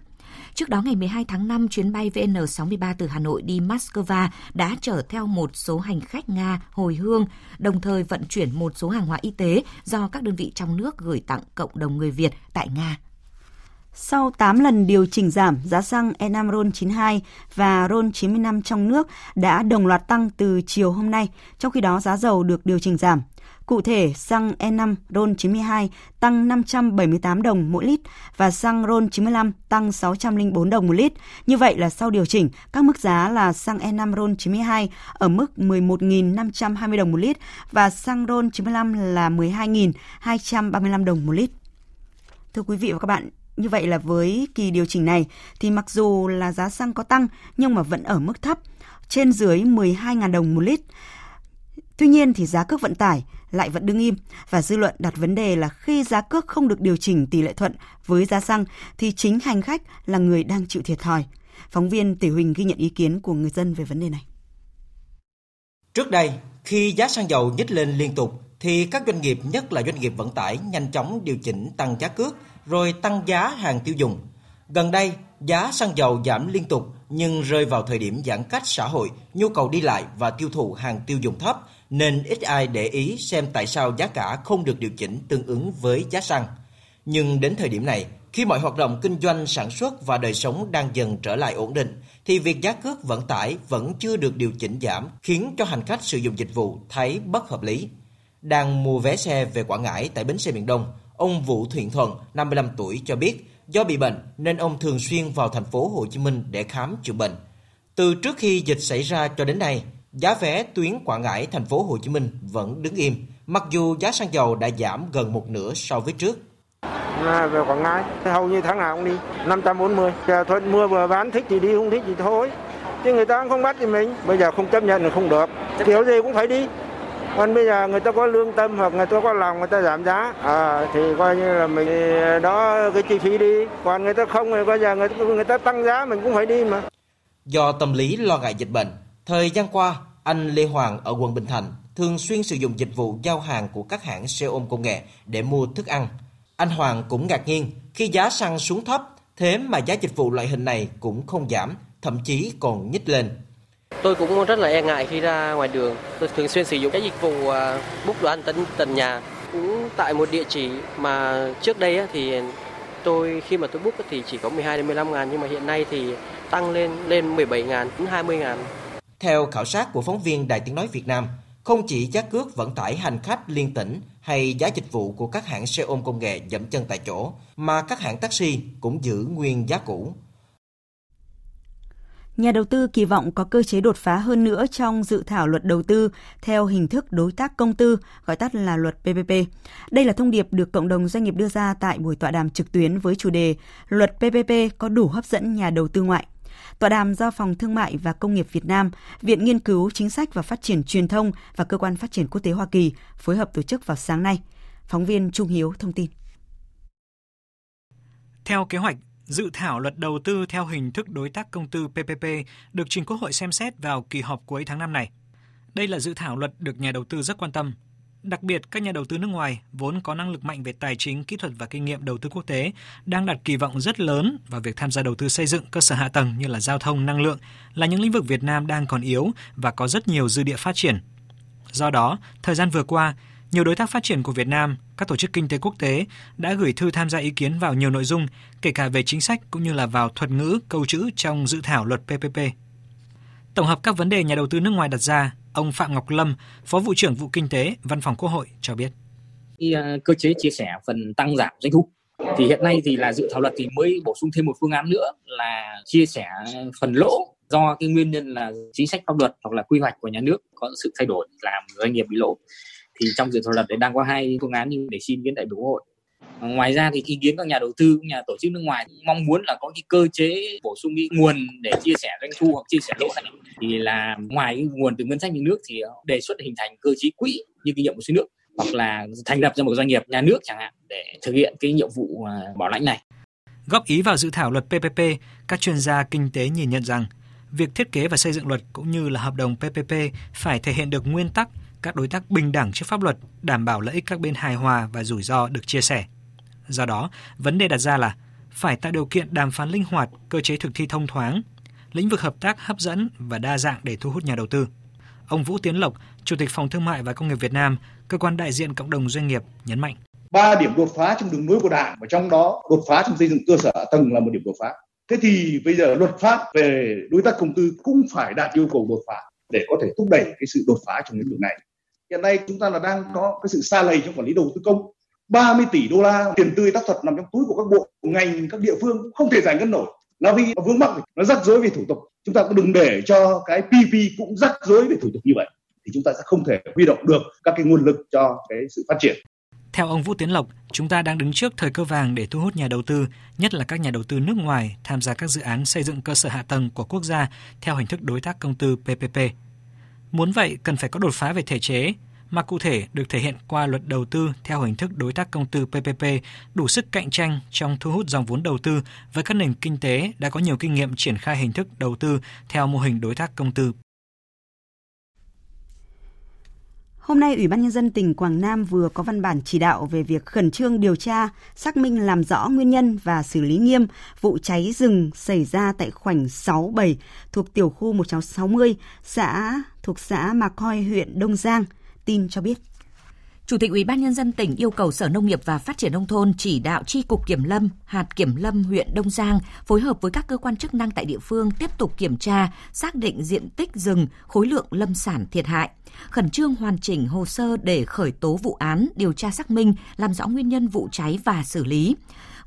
Trước đó ngày 12 tháng 5, chuyến bay VN63 từ Hà Nội đi Moscow đã chở theo một số hành khách Nga hồi hương, đồng thời vận chuyển một số hàng hóa y tế do các đơn vị trong nước gửi tặng cộng đồng người Việt tại Nga.
Sau 8 lần điều chỉnh giảm, giá xăng E5 RON 92 và RON 95 trong nước đã đồng loạt tăng từ chiều hôm nay, trong khi đó giá dầu được điều chỉnh giảm. Cụ thể, xăng E5 RON 92 tăng 578 đồng mỗi lít và xăng RON 95 tăng 604 đồng một lít. Như vậy là sau điều chỉnh, các mức giá là xăng E5 RON 92 ở mức 11.520 đồng một lít và xăng RON 95 là 12.235 đồng một lít. Thưa quý vị và các bạn, như vậy là với kỳ điều chỉnh này thì mặc dù là giá xăng có tăng nhưng mà vẫn ở mức thấp, trên dưới 12.000 đồng một lít. Tuy nhiên thì giá cước vận tải lại vẫn đứng im và dư luận đặt vấn đề là khi giá cước không được điều chỉnh tỷ lệ thuận với giá xăng thì chính hành khách là người đang chịu thiệt thòi. Phóng viên Tỷ Huỳnh ghi nhận ý kiến của người dân về vấn đề này.
Trước đây, khi giá xăng dầu nhích lên liên tục thì các doanh nghiệp, nhất là doanh nghiệp vận tải nhanh chóng điều chỉnh tăng giá cước rồi tăng giá hàng tiêu dùng. Gần đây, giá xăng dầu giảm liên tục nhưng rơi vào thời điểm giãn cách xã hội, nhu cầu đi lại và tiêu thụ hàng tiêu dùng thấp nên ít ai để ý xem tại sao giá cả không được điều chỉnh tương ứng với giá xăng. Nhưng đến thời điểm này, khi mọi hoạt động kinh doanh, sản xuất và đời sống đang dần trở lại ổn định, thì việc giá cước vận tải vẫn chưa được điều chỉnh giảm, khiến cho hành khách sử dụng dịch vụ thấy bất hợp lý. Đang mua vé xe về Quảng Ngãi tại bến xe miền Đông, ông Vũ Thuyện Thuận, 55 tuổi cho biết do bị bệnh nên ông thường xuyên vào thành phố Hồ Chí Minh để khám chữa bệnh. Từ trước khi dịch xảy ra cho đến nay, giá vé tuyến Quảng Ngãi thành phố Hồ Chí Minh vẫn đứng im, mặc dù giá xăng dầu đã giảm gần một nửa so với trước.
À, về Quảng Ngãi, hầu như tháng nào cũng đi, 540. Giờ thôi mua vừa bán thích thì đi, không thích thì thôi. Chứ người ta không bắt thì mình, bây giờ không chấp nhận là không được. Kiểu gì cũng phải đi. Còn bây giờ người ta có lương tâm hoặc người ta có lòng người ta giảm giá à, thì coi như là mình đó cái chi phí đi. Còn người ta không thì bây giờ người người ta tăng giá mình cũng phải đi mà.
Do tâm lý lo ngại dịch bệnh, thời gian qua, anh Lê Hoàng ở quận Bình Thạnh thường xuyên sử dụng dịch vụ giao hàng của các hãng xe ôm công nghệ để mua thức ăn. Anh Hoàng cũng ngạc nhiên khi giá xăng xuống thấp, thế mà giá dịch vụ loại hình này cũng không giảm, thậm chí còn nhích lên.
Tôi cũng rất là e ngại khi ra ngoài đường. Tôi thường xuyên sử dụng các dịch vụ à, book đồ ăn tận tận nhà. Cũng tại một địa chỉ mà trước đây thì tôi khi mà tôi book thì chỉ có 12 đến 15 ngàn nhưng mà hiện nay thì tăng lên lên 17 ngàn đến 20 ngàn.
Theo khảo sát của phóng viên Đài Tiếng Nói Việt Nam, không chỉ giá cước vận tải hành khách liên tỉnh hay giá dịch vụ của các hãng xe ôm công nghệ dẫm chân tại chỗ, mà các hãng taxi cũng giữ nguyên giá cũ.
Nhà đầu tư kỳ vọng có cơ chế đột phá hơn nữa trong dự thảo luật đầu tư theo hình thức đối tác công tư, gọi tắt là luật PPP. Đây là thông điệp được cộng đồng doanh nghiệp đưa ra tại buổi tọa đàm trực tuyến với chủ đề Luật PPP có đủ hấp dẫn nhà đầu tư ngoại. Tọa đàm do Phòng Thương mại và Công nghiệp Việt Nam, Viện Nghiên cứu Chính sách và Phát triển Truyền thông và Cơ quan Phát triển Quốc tế Hoa Kỳ phối hợp tổ chức vào sáng nay. Phóng viên Trung Hiếu thông tin.
Theo kế hoạch, dự thảo luật đầu tư theo hình thức đối tác công tư PPP được trình Quốc hội xem xét vào kỳ họp cuối tháng 5 này. Đây là dự thảo luật được nhà đầu tư rất quan tâm. Đặc biệt, các nhà đầu tư nước ngoài vốn có năng lực mạnh về tài chính, kỹ thuật và kinh nghiệm đầu tư quốc tế đang đặt kỳ vọng rất lớn vào việc tham gia đầu tư xây dựng cơ sở hạ tầng như là giao thông, năng lượng là những lĩnh vực Việt Nam đang còn yếu và có rất nhiều dư địa phát triển. Do đó, thời gian vừa qua, nhiều đối tác phát triển của Việt Nam, các tổ chức kinh tế quốc tế đã gửi thư tham gia ý kiến vào nhiều nội dung, kể cả về chính sách cũng như là vào thuật ngữ, câu chữ trong dự thảo luật PPP. Tổng hợp các vấn đề nhà đầu tư nước ngoài đặt ra, ông Phạm Ngọc Lâm, Phó vụ trưởng vụ kinh tế, Văn phòng Quốc hội cho biết.
Ờ, cơ chế chia sẻ phần tăng giảm doanh thu thì hiện nay thì là dự thảo luật thì mới bổ sung thêm một phương án nữa là chia sẻ phần lỗ do cái nguyên nhân là chính sách pháp luật hoặc là quy hoạch của nhà nước có sự thay đổi làm doanh nghiệp bị lỗ thì trong dự thảo luật đấy đang có hai phương án như để xin kiến đại biểu hội ờ, ngoài ra thì ý kiến các nhà đầu tư nhà tổ chức nước ngoài mong muốn là có cái cơ chế bổ sung cái nguồn để chia sẻ doanh thu hoặc chia sẻ lỗ này thì là ngoài cái nguồn từ ngân sách nhà nước thì đề xuất hình thành cơ chế quỹ như kinh nghiệm của số nước hoặc là thành lập ra một doanh nghiệp nhà nước chẳng hạn để thực hiện cái nhiệm vụ ờ, bảo lãnh này.
Góp ý vào dự thảo luật PPP, các chuyên gia kinh tế nhìn nhận rằng việc thiết kế và xây dựng luật cũng như là hợp đồng PPP phải thể hiện được nguyên tắc các đối tác bình đẳng trước pháp luật, đảm bảo lợi ích các bên hài hòa và rủi ro được chia sẻ. Do đó, vấn đề đặt ra là phải tạo điều kiện đàm phán linh hoạt, cơ chế thực thi thông thoáng, lĩnh vực hợp tác hấp dẫn và đa dạng để thu hút nhà đầu tư. Ông Vũ Tiến Lộc, Chủ tịch Phòng Thương mại và Công nghiệp Việt Nam, cơ quan đại diện cộng đồng doanh nghiệp nhấn mạnh.
ba điểm đột phá trong đường lối của đảng và trong đó đột phá trong xây dựng cơ sở tầng là một điểm đột phá thế thì bây giờ luật pháp về đối tác công tư cũng phải đạt yêu cầu đột phá để có thể thúc đẩy cái sự đột phá trong lĩnh vực này hiện nay chúng ta là đang có cái sự xa lầy trong quản lý đầu tư công. 30 tỷ đô la tiền tươi tác thuật nằm trong túi của các bộ ngành các địa phương không thể giải ngân nổi. Là vì nó vướng mắc nó rắc rối về thủ tục. Chúng ta cũng đừng để cho cái PP cũng rắc rối về thủ tục như vậy thì chúng ta sẽ không thể huy động được các cái nguồn lực cho cái sự phát triển.
Theo ông Vũ Tiến Lộc, chúng ta đang đứng trước thời cơ vàng để thu hút nhà đầu tư, nhất là các nhà đầu tư nước ngoài tham gia các dự án xây dựng cơ sở hạ tầng của quốc gia theo hình thức đối tác công tư PPP. Muốn vậy cần phải có đột phá về thể chế, mà cụ thể được thể hiện qua luật đầu tư theo hình thức đối tác công tư PPP đủ sức cạnh tranh trong thu hút dòng vốn đầu tư với các nền kinh tế đã có nhiều kinh nghiệm triển khai hình thức đầu tư theo mô hình đối tác công tư
Hôm nay, Ủy ban Nhân dân tỉnh Quảng Nam vừa có văn bản chỉ đạo về việc khẩn trương điều tra, xác minh làm rõ nguyên nhân và xử lý nghiêm vụ cháy rừng xảy ra tại khoảnh 67 thuộc tiểu khu 160, xã thuộc xã Mạc khoi huyện Đông Giang. Tin cho biết.
Chủ tịch Ủy ban nhân dân tỉnh yêu cầu Sở Nông nghiệp và Phát triển nông thôn chỉ đạo chi cục Kiểm lâm, hạt Kiểm lâm huyện Đông Giang phối hợp với các cơ quan chức năng tại địa phương tiếp tục kiểm tra, xác định diện tích rừng, khối lượng lâm sản thiệt hại, khẩn trương hoàn chỉnh hồ sơ để khởi tố vụ án, điều tra xác minh, làm rõ nguyên nhân vụ cháy và xử lý.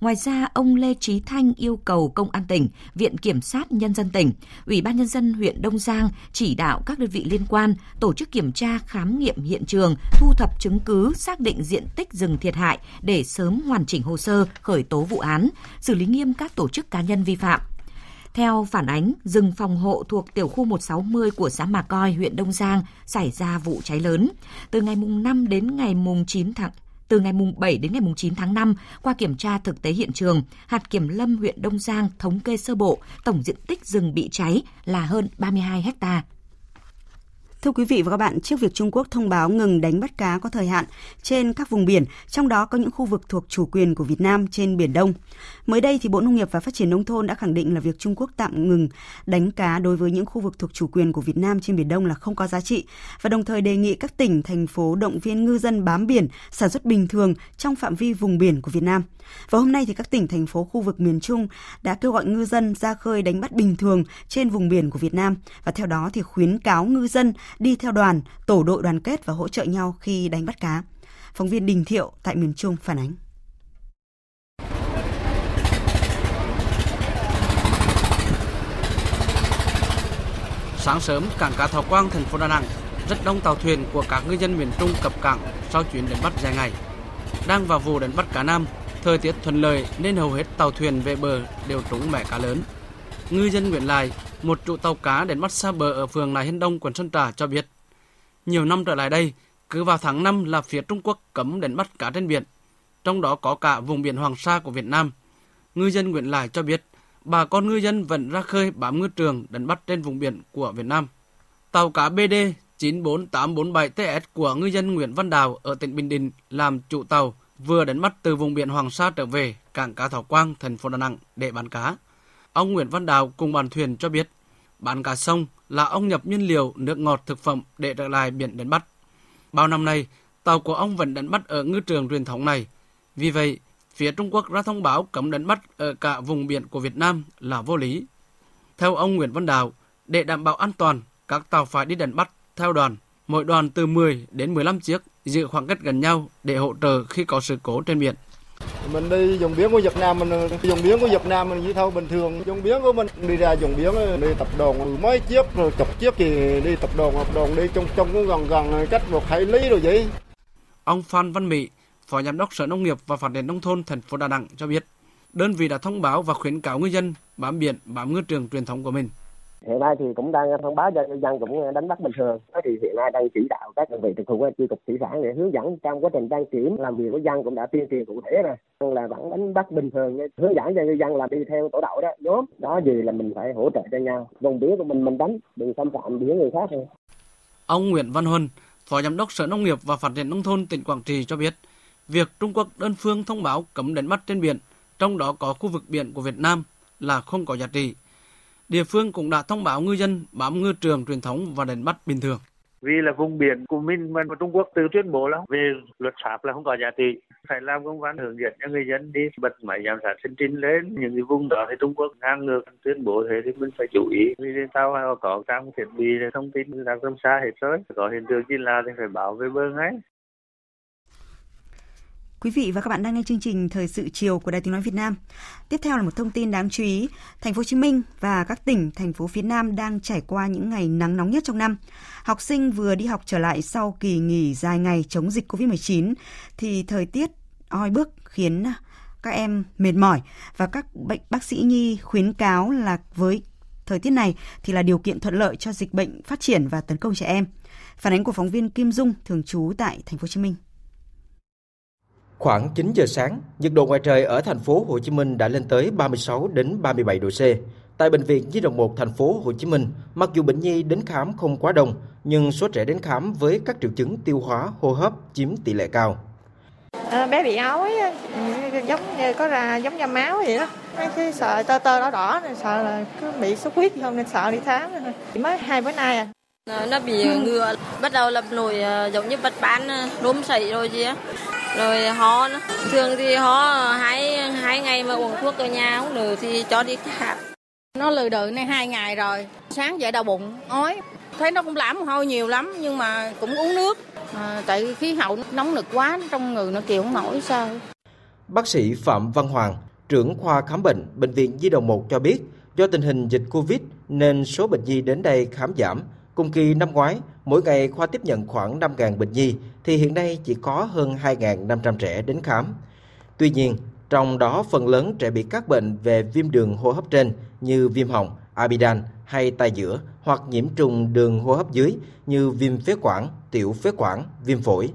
Ngoài ra, ông Lê Trí Thanh yêu cầu Công an tỉnh, Viện Kiểm sát Nhân dân tỉnh, Ủy ban Nhân dân huyện Đông Giang chỉ đạo các đơn vị liên quan tổ chức kiểm tra khám nghiệm hiện trường, thu thập chứng cứ, xác định diện tích rừng thiệt hại để sớm hoàn chỉnh hồ sơ, khởi tố vụ án, xử lý nghiêm các tổ chức cá nhân vi phạm. Theo phản ánh, rừng phòng hộ thuộc tiểu khu 160 của xã Mà Coi, huyện Đông Giang xảy ra vụ cháy lớn. Từ ngày mùng 5 đến ngày mùng 9 tháng từ ngày mùng 7 đến ngày mùng 9 tháng 5, qua kiểm tra thực tế hiện trường, hạt kiểm lâm huyện Đông Giang thống kê sơ bộ tổng diện tích rừng bị cháy là hơn 32 hecta.
Thưa quý vị và các bạn, trước việc Trung Quốc thông báo ngừng đánh bắt cá có thời hạn trên các vùng biển, trong đó có những khu vực thuộc chủ quyền của Việt Nam trên Biển Đông. Mới đây thì Bộ Nông nghiệp và Phát triển Nông thôn đã khẳng định là việc Trung Quốc tạm ngừng đánh cá đối với những khu vực thuộc chủ quyền của Việt Nam trên Biển Đông là không có giá trị và đồng thời đề nghị các tỉnh, thành phố động viên ngư dân bám biển, sản xuất bình thường trong phạm vi vùng biển của Việt Nam. Và hôm nay thì các tỉnh, thành phố khu vực miền Trung đã kêu gọi ngư dân ra khơi đánh bắt bình thường trên vùng biển của Việt Nam và theo đó thì khuyến cáo ngư dân đi theo đoàn, tổ đội đoàn kết và hỗ trợ nhau khi đánh bắt cá. Phóng viên Đình Thiệu tại miền Trung phản ánh.
Sáng sớm, cảng cá Thọ Quang, thành phố Đà Nẵng, rất đông tàu thuyền của các ngư dân miền Trung cập cảng sau chuyến đánh bắt dài ngày. Đang vào vụ đánh bắt cá Nam, thời tiết thuận lợi nên hầu hết tàu thuyền về bờ đều trúng mẻ cá lớn. Ngư dân Nguyễn Lai, một trụ tàu cá đánh bắt xa bờ ở phường Nại Hiên Đông, quận Sơn Trà cho biết, nhiều năm trở lại đây, cứ vào tháng 5 là phía Trung Quốc cấm đánh bắt cá trên biển, trong đó có cả vùng biển Hoàng Sa của Việt Nam. Ngư dân Nguyễn Lai cho biết, bà con ngư dân vẫn ra khơi bám ngư trường đánh bắt trên vùng biển của Việt Nam. Tàu cá BD 94847TS của ngư dân Nguyễn Văn Đào ở tỉnh Bình Định làm chủ tàu vừa đánh bắt từ vùng biển Hoàng Sa trở về cảng cá Thảo Quang, thành phố Đà Nẵng để bán cá. Ông Nguyễn Văn Đào cùng bàn thuyền cho biết, bán cá sông là ông nhập nhiên liệu nước ngọt thực phẩm để trở lại biển đánh bắt. Bao năm nay, tàu của ông vẫn đánh bắt ở ngư trường truyền thống này. Vì vậy, phía Trung Quốc ra thông báo cấm đánh bắt ở cả vùng biển của Việt Nam là vô lý. Theo ông Nguyễn Văn Đào, để đảm bảo an toàn, các tàu phải đi đánh bắt theo đoàn, mỗi đoàn từ 10 đến 15 chiếc, giữ khoảng cách gần nhau để hỗ trợ khi có sự cố trên biển.
Mình đi dùng biển của Việt Nam, mình dùng biển của Việt Nam mình như thâu bình thường. Dùng biển của mình đi ra dùng biển đi tập đoàn mấy chiếc rồi chục chiếc thì đi tập đoàn, tập đoàn đi trong trong cũng gần gần cách một hải lý rồi vậy.
Ông Phan Văn Mỹ, Phó Giám đốc Sở Nông nghiệp và Phát triển Nông thôn thành phố Đà Nẵng cho biết, đơn vị đã thông báo và khuyến cáo ngư dân bám biển, bám ngư trường truyền thống của mình.
Hiện nay thì cũng đang thông báo cho ngư dân cũng đánh bắt bình thường. Thì hiện nay đang chỉ đạo các đơn vị trực thuộc chi cục thủy sản để hướng dẫn trong quá trình đăng kiểm làm việc của dân cũng đã tuyên truyền cụ thể rồi là vẫn đánh bắt bình thường hướng dẫn cho ngư dân là đi theo tổ đội đó nhóm đó gì là mình phải hỗ trợ cho nhau vùng biển của mình mình đánh đừng xâm phạm biển người khác thôi.
Ông Nguyễn Văn Huân, Phó Giám đốc Sở Nông nghiệp và Phát triển Nông thôn tỉnh Quảng Trị cho biết, việc Trung Quốc đơn phương thông báo cấm đánh bắt trên biển, trong đó có khu vực biển của Việt Nam là không có giá trị. Địa phương cũng đã thông báo ngư dân bám ngư trường truyền thống và đánh bắt bình thường.
vì là vùng biển của mình mà Trung Quốc từ tuyên bố là về luật pháp là không có giá trị phải làm công văn hướng dẫn cho người dân đi bật máy giám sát sinh trình lên những cái vùng đó thì Trung Quốc ngang ngược tuyên bố thế thì mình phải chú ý vì tàu họ có trang thiết bị thông tin ra tầm xa hết rồi có hiện tượng gì là thì phải bảo về bờ ngay
Quý vị và các bạn đang nghe chương trình Thời sự chiều của Đài Tiếng nói Việt Nam. Tiếp theo là một thông tin đáng chú ý, Thành phố Hồ Chí Minh và các tỉnh thành phố phía Nam đang trải qua những ngày nắng nóng nhất trong năm. Học sinh vừa đi học trở lại sau kỳ nghỉ dài ngày chống dịch Covid-19 thì thời tiết oi bức khiến các em mệt mỏi và các bệnh bác sĩ nhi khuyến cáo là với thời tiết này thì là điều kiện thuận lợi cho dịch bệnh phát triển và tấn công trẻ em. Phản ánh của phóng viên Kim Dung thường trú tại thành phố Hồ Chí Minh.
Khoảng 9 giờ sáng, nhiệt độ ngoài trời ở thành phố Hồ Chí Minh đã lên tới 36 đến 37 độ C. Tại bệnh viện Nhi đồng 1 thành phố Hồ Chí Minh, mặc dù bệnh nhi đến khám không quá đông, nhưng số trẻ đến khám với các triệu chứng tiêu hóa, hô hấp chiếm tỷ lệ cao.
À, bé bị ói giống như có ra giống da máu vậy đó mấy cái sợ tơ tơ đỏ đỏ nên sợ là cứ bị sốt huyết không nên sợ đi khám mới hai bữa nay
à nó bị ngừa bắt đầu lập nổi à, giống như bật bán rôm à, sảy rồi gì á rồi nữa. thường thì ho hai hai ngày mà uống thuốc ở nhà không được thì cho đi khám.
Nó lừ đừ này hai ngày rồi. Sáng dậy đau bụng ói. Thấy nó cũng lãm hôi nhiều lắm nhưng mà cũng uống nước. À, tại khí hậu nóng nực quá trong người nó chịu không nổi sao?
Bác sĩ Phạm Văn Hoàng trưởng khoa khám bệnh bệnh viện Di đồng 1 cho biết do tình hình dịch Covid nên số bệnh nhi đến đây khám giảm Cùng kỳ năm ngoái, mỗi ngày khoa tiếp nhận khoảng 5.000 bệnh nhi, thì hiện nay chỉ có hơn 2.500 trẻ đến khám. Tuy nhiên, trong đó phần lớn trẻ bị các bệnh về viêm đường hô hấp trên như viêm họng, amidan hay tai giữa hoặc nhiễm trùng đường hô hấp dưới như viêm phế quản, tiểu phế quản, viêm phổi.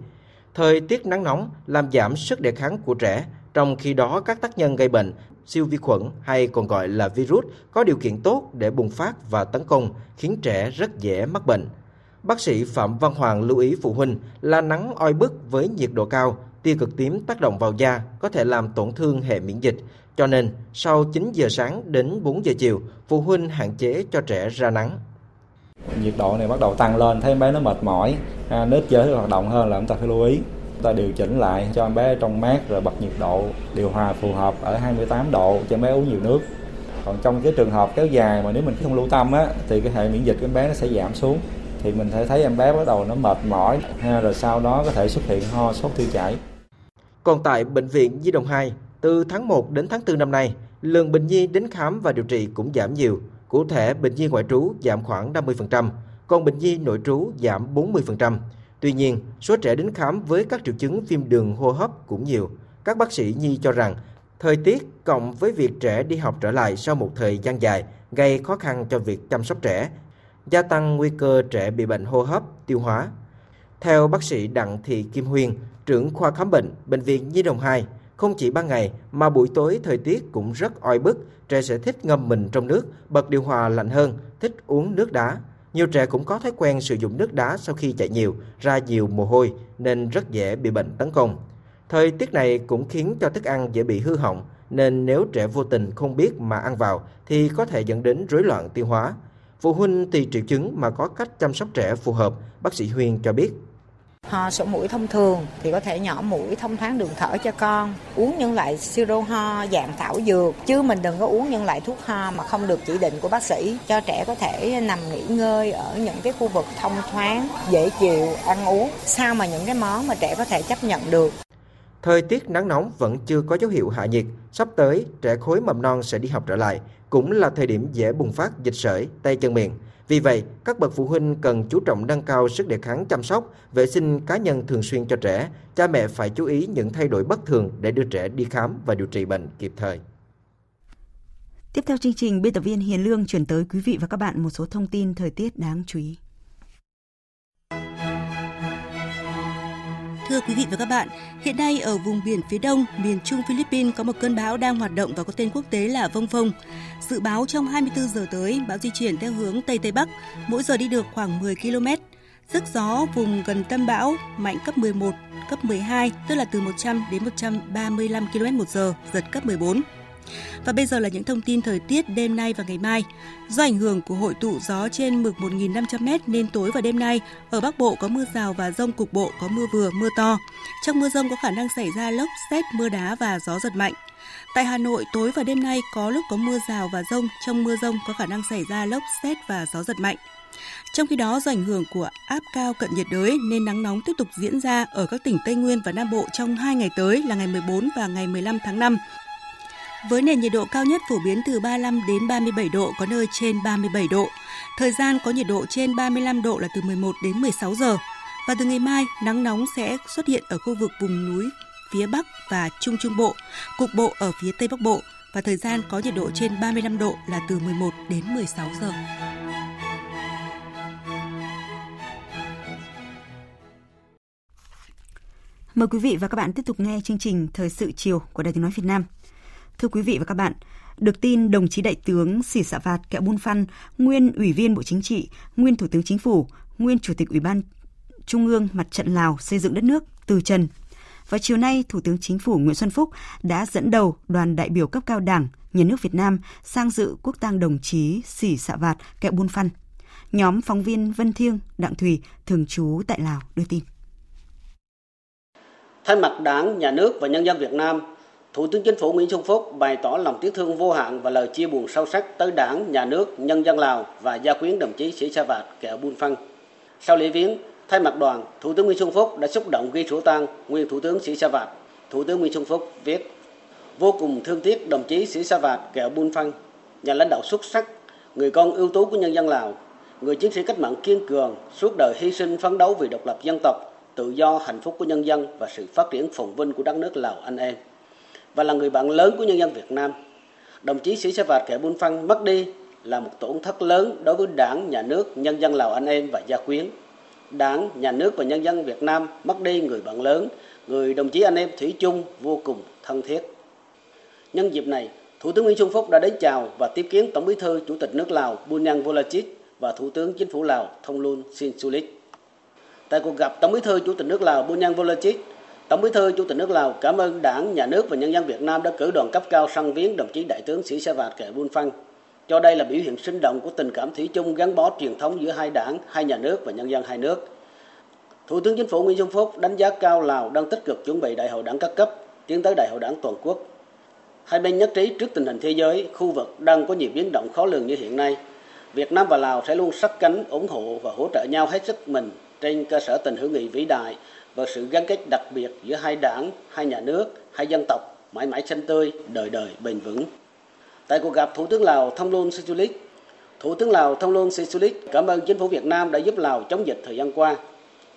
Thời tiết nắng nóng làm giảm sức đề kháng của trẻ, trong khi đó các tác nhân gây bệnh siêu vi khuẩn hay còn gọi là virus có điều kiện tốt để bùng phát và tấn công, khiến trẻ rất dễ mắc bệnh. Bác sĩ Phạm Văn Hoàng lưu ý phụ huynh là nắng oi bức với nhiệt độ cao, tia cực tím tác động vào da có thể làm tổn thương hệ miễn dịch. Cho nên, sau 9 giờ sáng đến 4 giờ chiều, phụ huynh hạn chế cho trẻ ra nắng.
Nhiệt độ này bắt đầu tăng lên, thấy em bé nó mệt mỏi, à, nết giới hoạt động hơn là chúng ta phải lưu ý ta điều chỉnh lại cho em bé trong mát rồi bật nhiệt độ, điều hòa phù hợp ở 28 độ cho em bé uống nhiều nước. Còn trong cái trường hợp kéo dài mà nếu mình không lưu tâm á, thì cái hệ miễn dịch của em bé nó sẽ giảm xuống. Thì mình thể thấy em bé bắt đầu nó mệt mỏi, ha, rồi sau đó có thể xuất hiện ho, sốt tiêu chảy.
Còn tại bệnh viện Di đồng 2 từ tháng 1 đến tháng 4 năm nay, lượng bệnh nhi đến khám và điều trị cũng giảm nhiều. Cụ thể, bệnh nhi ngoại trú giảm khoảng 50% còn bệnh nhi nội trú giảm 40% Tuy nhiên, số trẻ đến khám với các triệu chứng viêm đường hô hấp cũng nhiều. Các bác sĩ nhi cho rằng, thời tiết cộng với việc trẻ đi học trở lại sau một thời gian dài gây khó khăn cho việc chăm sóc trẻ, gia tăng nguy cơ trẻ bị bệnh hô hấp, tiêu hóa. Theo bác sĩ Đặng Thị Kim Huyên, trưởng khoa khám bệnh, Bệnh viện Nhi đồng 2, không chỉ ban ngày mà buổi tối thời tiết cũng rất oi bức, trẻ sẽ thích ngâm mình trong nước, bật điều hòa lạnh hơn, thích uống nước đá. Nhiều trẻ cũng có thói quen sử dụng nước đá sau khi chạy nhiều, ra nhiều mồ hôi nên rất dễ bị bệnh tấn công. Thời tiết này cũng khiến cho thức ăn dễ bị hư hỏng, nên nếu trẻ vô tình không biết mà ăn vào thì có thể dẫn đến rối loạn tiêu hóa. Phụ huynh tùy triệu chứng mà có cách chăm sóc trẻ phù hợp, bác sĩ Huyên cho biết
ho sổ mũi thông thường thì có thể nhỏ mũi thông thoáng đường thở cho con. Uống những loại siro ho dạng thảo dược. Chứ mình đừng có uống những loại thuốc ho mà không được chỉ định của bác sĩ. Cho trẻ có thể nằm nghỉ ngơi ở những cái khu vực thông thoáng dễ chịu ăn uống. Sao mà những cái món mà trẻ có thể chấp nhận được?
Thời tiết nắng nóng vẫn chưa có dấu hiệu hạ nhiệt, sắp tới trẻ khối mầm non sẽ đi học trở lại, cũng là thời điểm dễ bùng phát dịch sởi tay chân miệng. Vì vậy, các bậc phụ huynh cần chú trọng nâng cao sức đề kháng chăm sóc, vệ sinh cá nhân thường xuyên cho trẻ. Cha mẹ phải chú ý những thay đổi bất thường để đưa trẻ đi khám và điều trị bệnh kịp thời.
Tiếp theo chương trình, biên tập viên Hiền Lương chuyển tới quý vị và các bạn một số thông tin thời tiết đáng chú ý.
Thưa quý vị và các bạn, hiện nay ở vùng biển phía đông, miền Trung Philippines có một cơn bão đang hoạt động và có tên quốc tế là Vông Phong. Dự báo trong 24 giờ tới, bão di chuyển theo hướng Tây Tây Bắc, mỗi giờ đi được khoảng 10 km. Sức gió vùng gần tâm bão mạnh cấp 11, cấp 12, tức là từ 100 đến 135 km một giờ, giật cấp 14. Và bây giờ là những thông tin thời tiết đêm nay và ngày mai. Do ảnh hưởng của hội tụ gió trên mực 1.500m nên tối và đêm nay ở Bắc Bộ có mưa rào và rông cục bộ có mưa vừa mưa to. Trong mưa rông có khả năng xảy ra lốc, xét, mưa đá và gió giật mạnh. Tại Hà Nội, tối và đêm nay có lúc có mưa rào và rông. Trong mưa rông có khả năng xảy ra lốc, xét và gió giật mạnh. Trong khi đó, do ảnh hưởng của áp cao cận nhiệt đới nên nắng nóng tiếp tục diễn ra ở các tỉnh Tây Nguyên và Nam Bộ trong hai ngày tới là ngày 14 và ngày 15 tháng 5. Với nền nhiệt độ cao nhất phổ biến từ 35 đến 37 độ, có nơi trên 37 độ. Thời gian có nhiệt độ trên 35 độ là từ 11 đến 16 giờ. Và từ ngày mai, nắng nóng sẽ xuất hiện ở khu vực vùng núi phía Bắc và Trung Trung Bộ, cục bộ ở phía Tây Bắc Bộ và thời gian có nhiệt độ trên 35 độ là từ 11 đến 16 giờ.
Mời quý vị và các bạn tiếp tục nghe chương trình Thời sự chiều của Đài Tiếng Nói Việt Nam. Thưa quý vị và các bạn, được tin đồng chí Đại tướng Sĩ Sạ Vạt Kẹo Bun Phan, nguyên Ủy viên Bộ Chính trị, nguyên Thủ tướng Chính phủ, nguyên Chủ tịch Ủy ban Trung ương Mặt trận Lào xây dựng đất nước từ trần. Và chiều nay, Thủ tướng Chính phủ Nguyễn Xuân Phúc đã dẫn đầu đoàn đại biểu cấp cao Đảng, Nhà nước Việt Nam sang dự quốc tang đồng chí Sĩ Sạ Vạt Kẹo Bun Phan. Nhóm phóng viên Vân Thiêng, Đặng Thùy, thường trú tại Lào đưa tin.
Thay mặt Đảng, Nhà nước và nhân dân Việt Nam, Thủ tướng Chính phủ Nguyễn Xuân Phúc bày tỏ lòng tiếc thương vô hạn và lời chia buồn sâu sắc tới Đảng, Nhà nước, nhân dân Lào và gia quyến đồng chí Sĩ Sa Vạt Kẹo Bun Phăng. Sau lễ viếng, thay mặt đoàn, Thủ tướng Nguyễn Xuân Phúc đã xúc động ghi sổ tang nguyên Thủ tướng Sĩ Sa Vạt. Thủ tướng Nguyễn Xuân Phúc viết: Vô cùng thương tiếc đồng chí Sĩ Sa Vạt Kẹo Bun Phăng, nhà lãnh đạo xuất sắc, người con ưu tú của nhân dân Lào, người chiến sĩ cách mạng kiên cường, suốt đời hy sinh phấn đấu vì độc lập dân tộc, tự do, hạnh phúc của nhân dân và sự phát triển phồn vinh của đất nước Lào anh em và là người bạn lớn của nhân dân Việt Nam. Đồng chí Sĩ Sa Vạt Kẻ Bun Phăng mất đi là một tổn thất lớn đối với Đảng, Nhà nước, nhân dân Lào anh em và gia quyến. Đảng, Nhà nước và nhân dân Việt Nam mất đi người bạn lớn, người đồng chí anh em thủy chung vô cùng thân thiết. Nhân dịp này, Thủ tướng Nguyễn Xuân Phúc đã đến chào và tiếp kiến Tổng Bí thư Chủ tịch nước Lào Bunyang Volachit và Thủ tướng Chính phủ Lào Thông Sin Sulit. Tại cuộc gặp Tổng Bí thư Chủ tịch nước Lào Bunyang Volachit, Tổng Bí thư Chủ tịch nước Lào cảm ơn Đảng, Nhà nước và nhân dân Việt Nam đã cử đoàn cấp cao sang viếng đồng chí Đại tướng Sĩ Sa Vạt Kệ Bun Phăng. Cho đây là biểu hiện sinh động của tình cảm thủy chung gắn bó truyền thống giữa hai đảng, hai nhà nước và nhân dân hai nước. Thủ tướng Chính phủ Nguyễn Xuân Phúc đánh giá cao Lào đang tích cực chuẩn bị đại hội đảng các cấp, tiến tới đại hội đảng toàn quốc. Hai bên nhất trí trước tình hình thế giới, khu vực đang có nhiều biến động khó lường như hiện nay, Việt Nam và Lào sẽ luôn sát cánh, ủng hộ và hỗ trợ nhau hết sức mình trên cơ sở tình hữu nghị vĩ đại và sự gắn kết đặc biệt giữa hai đảng, hai nhà nước, hai dân tộc mãi mãi xanh tươi, đời đời bền vững. Tại cuộc gặp Thủ tướng Lào Thông Luân Sisulit, Thủ tướng Lào Thông Luân Sisulit cảm ơn chính phủ Việt Nam đã giúp Lào chống dịch thời gian qua.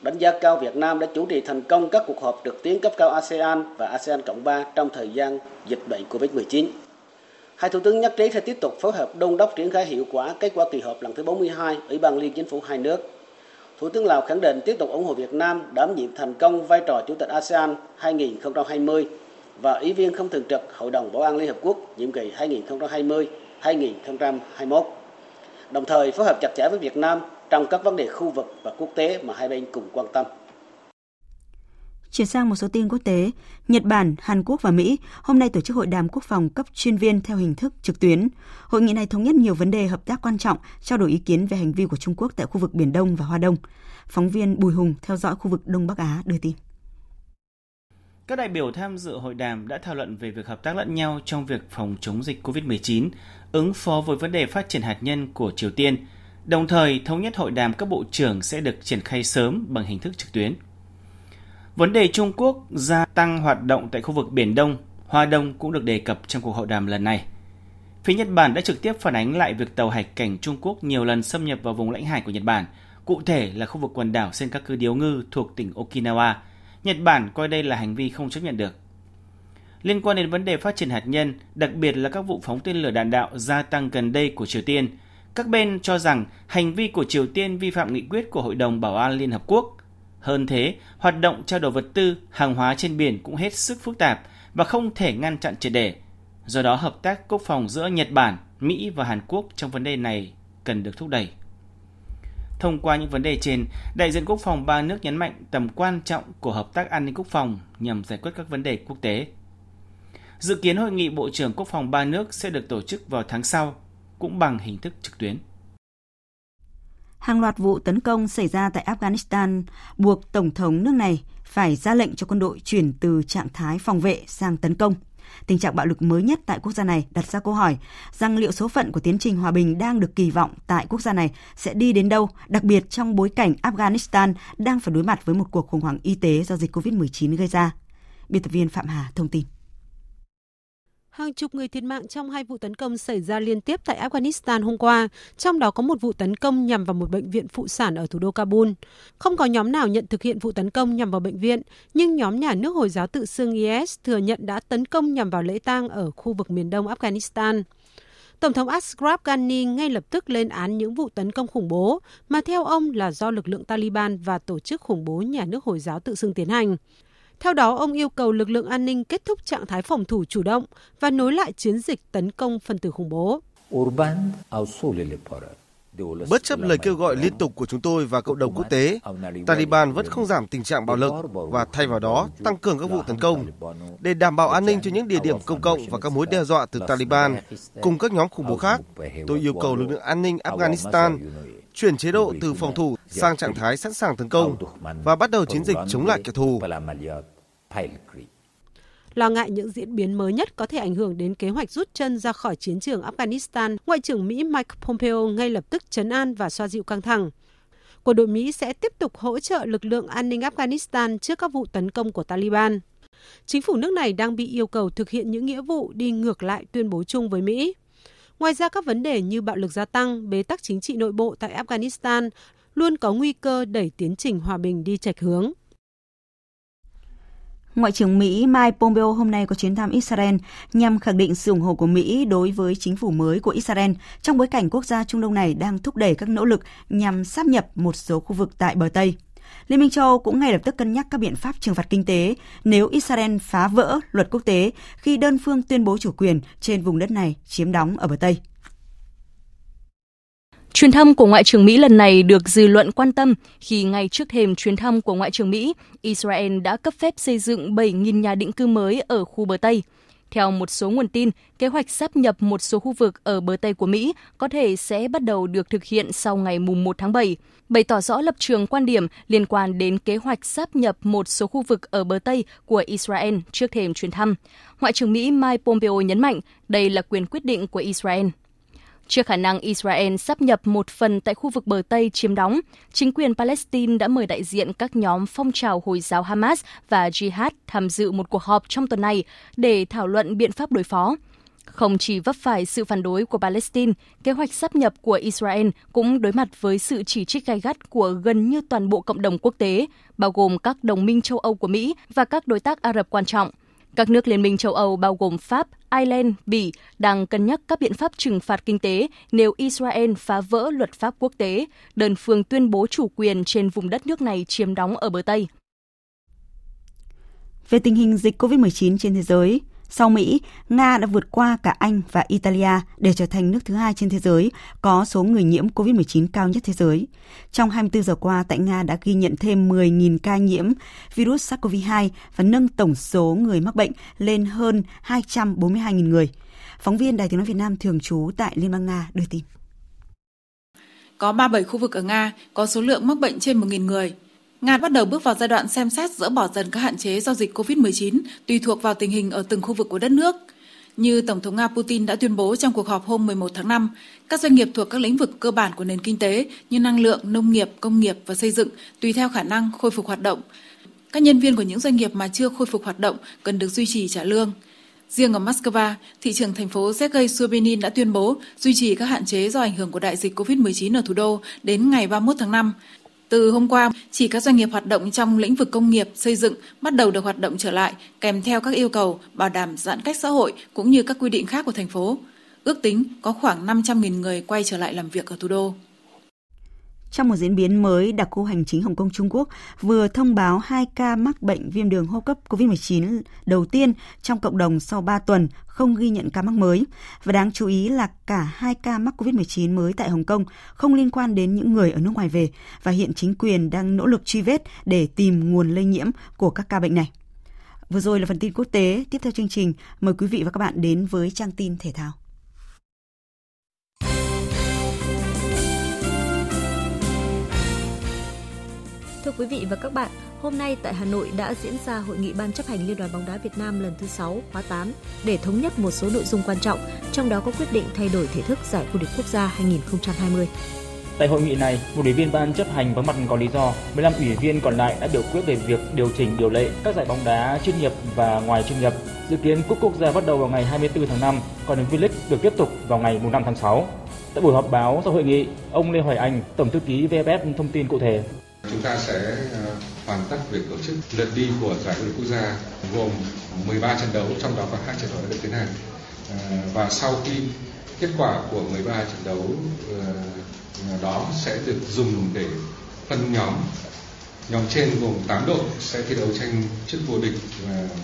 Đánh giá cao Việt Nam đã chủ trì thành công các cuộc họp trực tuyến cấp cao ASEAN và ASEAN Cộng 3 trong thời gian dịch bệnh COVID-19. Hai thủ tướng nhất trí sẽ tiếp tục phối hợp đôn đốc triển khai hiệu quả kết quả kỳ họp lần thứ 42 Ủy ban Liên Chính phủ hai nước Thủ tướng Lào khẳng định tiếp tục ủng hộ Việt Nam đảm nhiệm thành công vai trò Chủ tịch ASEAN 2020 và Ủy viên không thường trực Hội đồng Bảo an Liên Hợp Quốc nhiệm kỳ 2020-2021. Đồng thời phối hợp chặt chẽ với Việt Nam trong các vấn đề khu vực và quốc tế mà hai bên cùng quan tâm.
Chuyển sang một số tin quốc tế, Nhật Bản, Hàn Quốc và Mỹ hôm nay tổ chức hội đàm quốc phòng cấp chuyên viên theo hình thức trực tuyến. Hội nghị này thống nhất nhiều vấn đề hợp tác quan trọng, trao đổi ý kiến về hành vi của Trung Quốc tại khu vực Biển Đông và Hoa Đông. Phóng viên Bùi Hùng theo dõi khu vực Đông Bắc Á đưa tin.
Các đại biểu tham dự hội đàm đã thảo luận về việc hợp tác lẫn nhau trong việc phòng chống dịch COVID-19, ứng phó với vấn đề phát triển hạt nhân của Triều Tiên, đồng thời thống nhất hội đàm các bộ trưởng sẽ được triển khai sớm bằng hình thức trực tuyến. Vấn đề Trung Quốc gia tăng hoạt động tại khu vực Biển Đông, Hoa Đông cũng được đề cập trong cuộc hội đàm lần này. Phía Nhật Bản đã trực tiếp phản ánh lại việc tàu hải cảnh Trung Quốc nhiều lần xâm nhập vào vùng lãnh hải của Nhật Bản, cụ thể là khu vực quần đảo Senkaku Điếu Ngư thuộc tỉnh Okinawa. Nhật Bản coi đây là hành vi không chấp nhận được. Liên quan đến vấn đề phát triển hạt nhân, đặc biệt là các vụ phóng tên lửa đạn đạo gia tăng gần đây của Triều Tiên, các bên cho rằng hành vi của Triều Tiên vi phạm nghị quyết của Hội đồng Bảo an Liên Hợp Quốc hơn thế, hoạt động trao đổi vật tư, hàng hóa trên biển cũng hết sức phức tạp và không thể ngăn chặn triệt để. Do đó, hợp tác quốc phòng giữa Nhật Bản, Mỹ và Hàn Quốc trong vấn đề này cần được thúc đẩy. Thông qua những vấn đề trên, đại diện quốc phòng ba nước nhấn mạnh tầm quan trọng của hợp tác an ninh quốc phòng nhằm giải quyết các vấn đề quốc tế. Dự kiến hội nghị Bộ trưởng Quốc phòng ba nước sẽ được tổ chức vào tháng sau, cũng bằng hình thức trực tuyến.
Hàng loạt vụ tấn công xảy ra tại Afghanistan buộc Tổng thống nước này phải ra lệnh cho quân đội chuyển từ trạng thái phòng vệ sang tấn công. Tình trạng bạo lực mới nhất tại quốc gia này đặt ra câu hỏi rằng liệu số phận của tiến trình hòa bình đang được kỳ vọng tại quốc gia này sẽ đi đến đâu, đặc biệt trong bối cảnh Afghanistan đang phải đối mặt với một cuộc khủng hoảng y tế do dịch COVID-19 gây ra. Biên tập viên Phạm Hà thông tin.
Hàng chục người thiệt mạng trong hai vụ tấn công xảy ra liên tiếp tại Afghanistan hôm qua, trong đó có một vụ tấn công nhằm vào một bệnh viện phụ sản ở thủ đô Kabul. Không có nhóm nào nhận thực hiện vụ tấn công nhằm vào bệnh viện, nhưng nhóm nhà nước Hồi giáo tự xưng IS thừa nhận đã tấn công nhằm vào lễ tang ở khu vực miền đông Afghanistan. Tổng thống Ashraf Ghani ngay lập tức lên án những vụ tấn công khủng bố mà theo ông là do lực lượng Taliban và tổ chức khủng bố nhà nước Hồi giáo tự xưng tiến hành. Theo đó, ông yêu cầu lực lượng an ninh kết thúc trạng thái phòng thủ chủ động và nối lại chiến dịch tấn công phần tử khủng bố.
Bất chấp lời kêu gọi liên tục của chúng tôi và cộng đồng quốc tế, Taliban vẫn không giảm tình trạng bạo lực và thay vào đó tăng cường các vụ tấn công. Để đảm bảo an ninh cho những địa điểm công cộng và các mối đe dọa từ Taliban cùng các nhóm khủng bố khác, tôi yêu cầu lực lượng an ninh Afghanistan chuyển chế độ từ phòng thủ sang trạng thái sẵn sàng tấn công và bắt đầu chiến dịch chống lại kẻ thù.
Lo ngại những diễn biến mới nhất có thể ảnh hưởng đến kế hoạch rút chân ra khỏi chiến trường Afghanistan, Ngoại trưởng Mỹ Mike Pompeo ngay lập tức chấn an và xoa dịu căng thẳng. Quân đội Mỹ sẽ tiếp tục hỗ trợ lực lượng an ninh Afghanistan trước các vụ tấn công của Taliban. Chính phủ nước này đang bị yêu cầu thực hiện những nghĩa vụ đi ngược lại tuyên bố chung với Mỹ. Ngoài ra các vấn đề như bạo lực gia tăng, bế tắc chính trị nội bộ tại Afghanistan luôn có nguy cơ đẩy tiến trình hòa bình đi chệch hướng.
Ngoại trưởng Mỹ Mike Pompeo hôm nay có chuyến thăm Israel nhằm khẳng định sự ủng hộ của Mỹ đối với chính phủ mới của Israel trong bối cảnh quốc gia Trung Đông này đang thúc đẩy các nỗ lực nhằm sáp nhập một số khu vực tại bờ Tây. Liên minh châu Âu cũng ngay lập tức cân nhắc các biện pháp trừng phạt kinh tế nếu Israel phá vỡ luật quốc tế khi đơn phương tuyên bố chủ quyền trên vùng đất này chiếm đóng ở bờ Tây.
Chuyến thăm của Ngoại trưởng Mỹ lần này được dư luận quan tâm khi ngay trước thềm chuyến thăm của Ngoại trưởng Mỹ, Israel đã cấp phép xây dựng 7.000 nhà định cư mới ở khu bờ Tây. Theo một số nguồn tin, kế hoạch sắp nhập một số khu vực ở bờ Tây của Mỹ có thể sẽ bắt đầu được thực hiện sau ngày 1 tháng 7, bày tỏ rõ lập trường quan điểm liên quan đến kế hoạch sắp nhập một số khu vực ở bờ Tây của Israel trước thềm chuyến thăm. Ngoại trưởng Mỹ Mike Pompeo nhấn mạnh đây là quyền quyết định của Israel. Trước khả năng Israel sắp nhập một phần tại khu vực bờ Tây chiếm đóng, chính quyền Palestine đã mời đại diện các nhóm phong trào Hồi giáo Hamas và Jihad tham dự một cuộc họp trong tuần này để thảo luận biện pháp đối phó. Không chỉ vấp phải sự phản đối của Palestine, kế hoạch sắp nhập của Israel cũng đối mặt với sự chỉ trích gay gắt của gần như toàn bộ cộng đồng quốc tế, bao gồm các đồng minh châu Âu của Mỹ và các đối tác Ả Rập quan trọng. Các nước Liên minh châu Âu bao gồm Pháp, Ireland, Bỉ đang cân nhắc các biện pháp trừng phạt kinh tế nếu Israel phá vỡ luật pháp quốc tế, đơn phương tuyên bố chủ quyền trên vùng đất nước này chiếm đóng ở bờ Tây.
Về tình hình dịch COVID-19 trên thế giới, sau Mỹ, Nga đã vượt qua cả Anh và Italia để trở thành nước thứ hai trên thế giới có số người nhiễm COVID-19 cao nhất thế giới. Trong 24 giờ qua, tại Nga đã ghi nhận thêm 10.000 ca nhiễm virus SARS-CoV-2 và nâng tổng số người mắc bệnh lên hơn 242.000 người. Phóng viên Đài Tiếng Nói Việt Nam thường trú tại Liên bang Nga đưa tin.
Có 37 khu vực ở Nga có số lượng mắc bệnh trên 1.000 người. Nga bắt đầu bước vào giai đoạn xem xét dỡ bỏ dần các hạn chế do dịch COVID-19 tùy thuộc vào tình hình ở từng khu vực của đất nước. Như Tổng thống Nga Putin đã tuyên bố trong cuộc họp hôm 11 tháng 5, các doanh nghiệp thuộc các lĩnh vực cơ bản của nền kinh tế như năng lượng, nông nghiệp, công nghiệp và xây dựng tùy theo khả năng khôi phục hoạt động. Các nhân viên của những doanh nghiệp mà chưa khôi phục hoạt động cần được duy trì trả lương. Riêng ở Moscow, thị trưởng thành phố Sergei Subinin đã tuyên bố duy trì các hạn chế do ảnh hưởng của đại dịch COVID-19 ở thủ đô đến ngày 31 tháng 5. Từ hôm qua, chỉ các doanh nghiệp hoạt động trong lĩnh vực công nghiệp, xây dựng bắt đầu được hoạt động trở lại, kèm theo các yêu cầu bảo đảm giãn cách xã hội cũng như các quy định khác của thành phố. Ước tính có khoảng 500.000 người quay trở lại làm việc ở thủ đô.
Trong một diễn biến mới, đặc khu hành chính Hồng Kông Trung Quốc vừa thông báo hai ca mắc bệnh viêm đường hô cấp COVID-19 đầu tiên trong cộng đồng sau 3 tuần không ghi nhận ca mắc mới. Và đáng chú ý là cả hai ca mắc COVID-19 mới tại Hồng Kông không liên quan đến những người ở nước ngoài về và hiện chính quyền đang nỗ lực truy vết để tìm nguồn lây nhiễm của các ca bệnh này. Vừa rồi là phần tin quốc tế, tiếp theo chương trình mời quý vị và các bạn đến với trang tin thể thao.
Thưa quý vị và các bạn, hôm nay tại Hà Nội đã diễn ra hội nghị Ban chấp hành Liên đoàn bóng đá Việt Nam lần thứ 6 khóa 8 để thống nhất một số nội dung quan trọng, trong đó có quyết định thay đổi thể thức giải vô địch quốc gia 2020.
Tại hội nghị này, một ủy viên ban chấp hành vắng mặt có lý do, 15 ủy viên còn lại đã biểu quyết về việc điều chỉnh điều lệ các giải bóng đá chuyên nghiệp và ngoài chuyên nghiệp. Dự kiến cúp quốc gia bắt đầu vào ngày 24 tháng 5, còn V-League được tiếp tục vào ngày 5 tháng 6. Tại buổi họp báo sau hội nghị, ông Lê Hoài Anh, Tổng thư ký VFF thông tin cụ thể.
Chúng ta sẽ ờ, hoàn tất việc tổ chức lượt đi của giải vô địch quốc gia gồm 13 trận đấu, trong đó có hai trận đấu đã được tiến hành. Ờ, và sau khi kết quả của 13 trận đấu ờ, đó sẽ được dùng để phân nhóm. Nhóm trên gồm 8 đội sẽ thi đấu tranh chức vô địch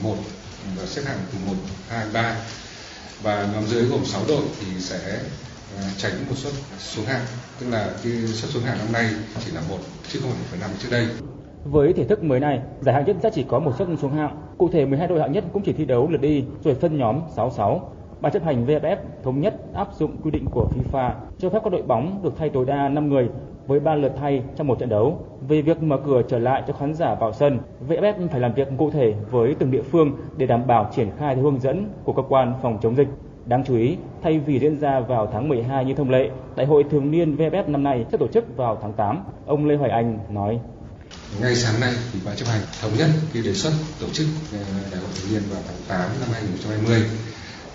một và xếp hạng từ 1, 2, 3 và nhóm dưới gồm 6 đội thì sẽ tránh một suất xuống hạng tức là cái suất xuống hạng năm nay chỉ là một chứ không phải năm trước đây
với thể thức mới này, giải hạng nhất sẽ chỉ có một suất xuống hạng. Cụ thể 12 đội hạng nhất cũng chỉ thi đấu lượt đi rồi phân nhóm 6-6. Ban chấp hành VFF thống nhất áp dụng quy định của FIFA cho phép các đội bóng được thay tối đa 5 người với 3 lượt thay trong một trận đấu. Về việc mở cửa trở lại cho khán giả vào sân, VFF phải làm việc cụ thể với từng địa phương để đảm bảo triển khai theo hướng dẫn của cơ quan phòng chống dịch. Đáng chú ý, thay vì diễn ra vào tháng 12 như thông lệ, Đại hội thường niên VFF năm nay sẽ tổ chức vào tháng 8. Ông Lê Hoài Anh nói.
Ngay sáng nay ủy ban chấp hành thống nhất cái đề xuất tổ chức ờ, đại hội thường niên vào tháng 8 năm 2020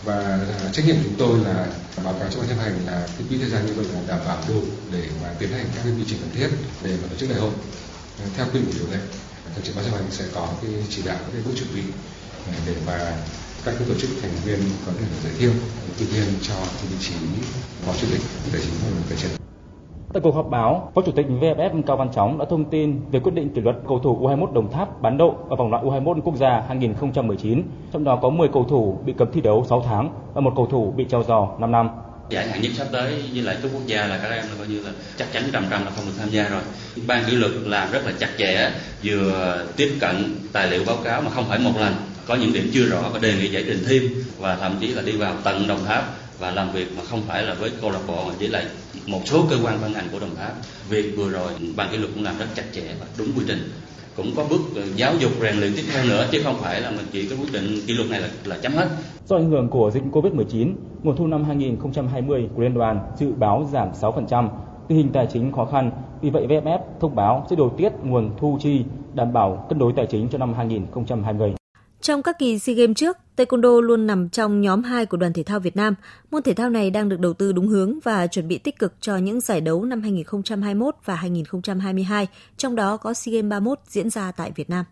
và ờ, trách nhiệm chúng tôi là báo cáo cho ban chấp hành là cái quỹ thời gian như vậy là đảm bảo đủ để mà tiến hành các cái quy trình cần thiết để mà tổ chức đại hội ờ, theo quy định của điều lệ. Thường trực ban chấp hành sẽ có cái chỉ đạo các cái bước chuẩn bị để mà các tổ chức thành viên có thể giới thiệu ưu tiên cho vị trí phó chủ tịch tài chính và tài chính.
Tại cuộc họp báo, Phó Chủ tịch VFF Cao Văn Chóng đã thông tin về quyết định kỷ luật cầu thủ U21 Đồng Tháp bán độ ở vòng loại U21 quốc gia 2019, trong đó có 10 cầu thủ bị cấm thi đấu 6 tháng và một cầu thủ bị treo giò 5 năm.
Giải hạng nhất sắp tới với lại cúp quốc gia là các em là coi như là chắc chắn trăm trăm là không được tham gia rồi. Ban kỷ luật làm rất là chặt chẽ, vừa tiếp cận tài liệu báo cáo mà không phải một lần có những điểm chưa rõ và đề nghị giải trình thêm và thậm chí là đi vào tận Đồng Tháp và làm việc mà không phải là với câu lạc bộ mà chỉ là một số cơ quan ban ngành của Đồng Tháp. Việc vừa rồi ban kỷ luật cũng làm rất chặt chẽ và đúng quy trình cũng có bước ờ, giáo dục rèn luyện tiếp theo nữa chứ không phải là mình chỉ có quyết định kỷ luật này là là chấm hết.
Do ảnh hưởng của dịch Covid-19, nguồn thu năm 2020 của liên đoàn dự báo giảm 6%, tình hình tài chính khó khăn, vì vậy VFF thông báo sẽ điều tiết nguồn thu chi đảm bảo cân đối tài chính cho năm 2020.
Trong các kỳ SEA Games trước, Taekwondo luôn nằm trong nhóm 2 của đoàn thể thao Việt Nam. Môn thể thao này đang được đầu tư đúng hướng và chuẩn bị tích cực cho những giải đấu năm 2021 và 2022, trong đó có SEA Games 31 diễn ra tại Việt Nam.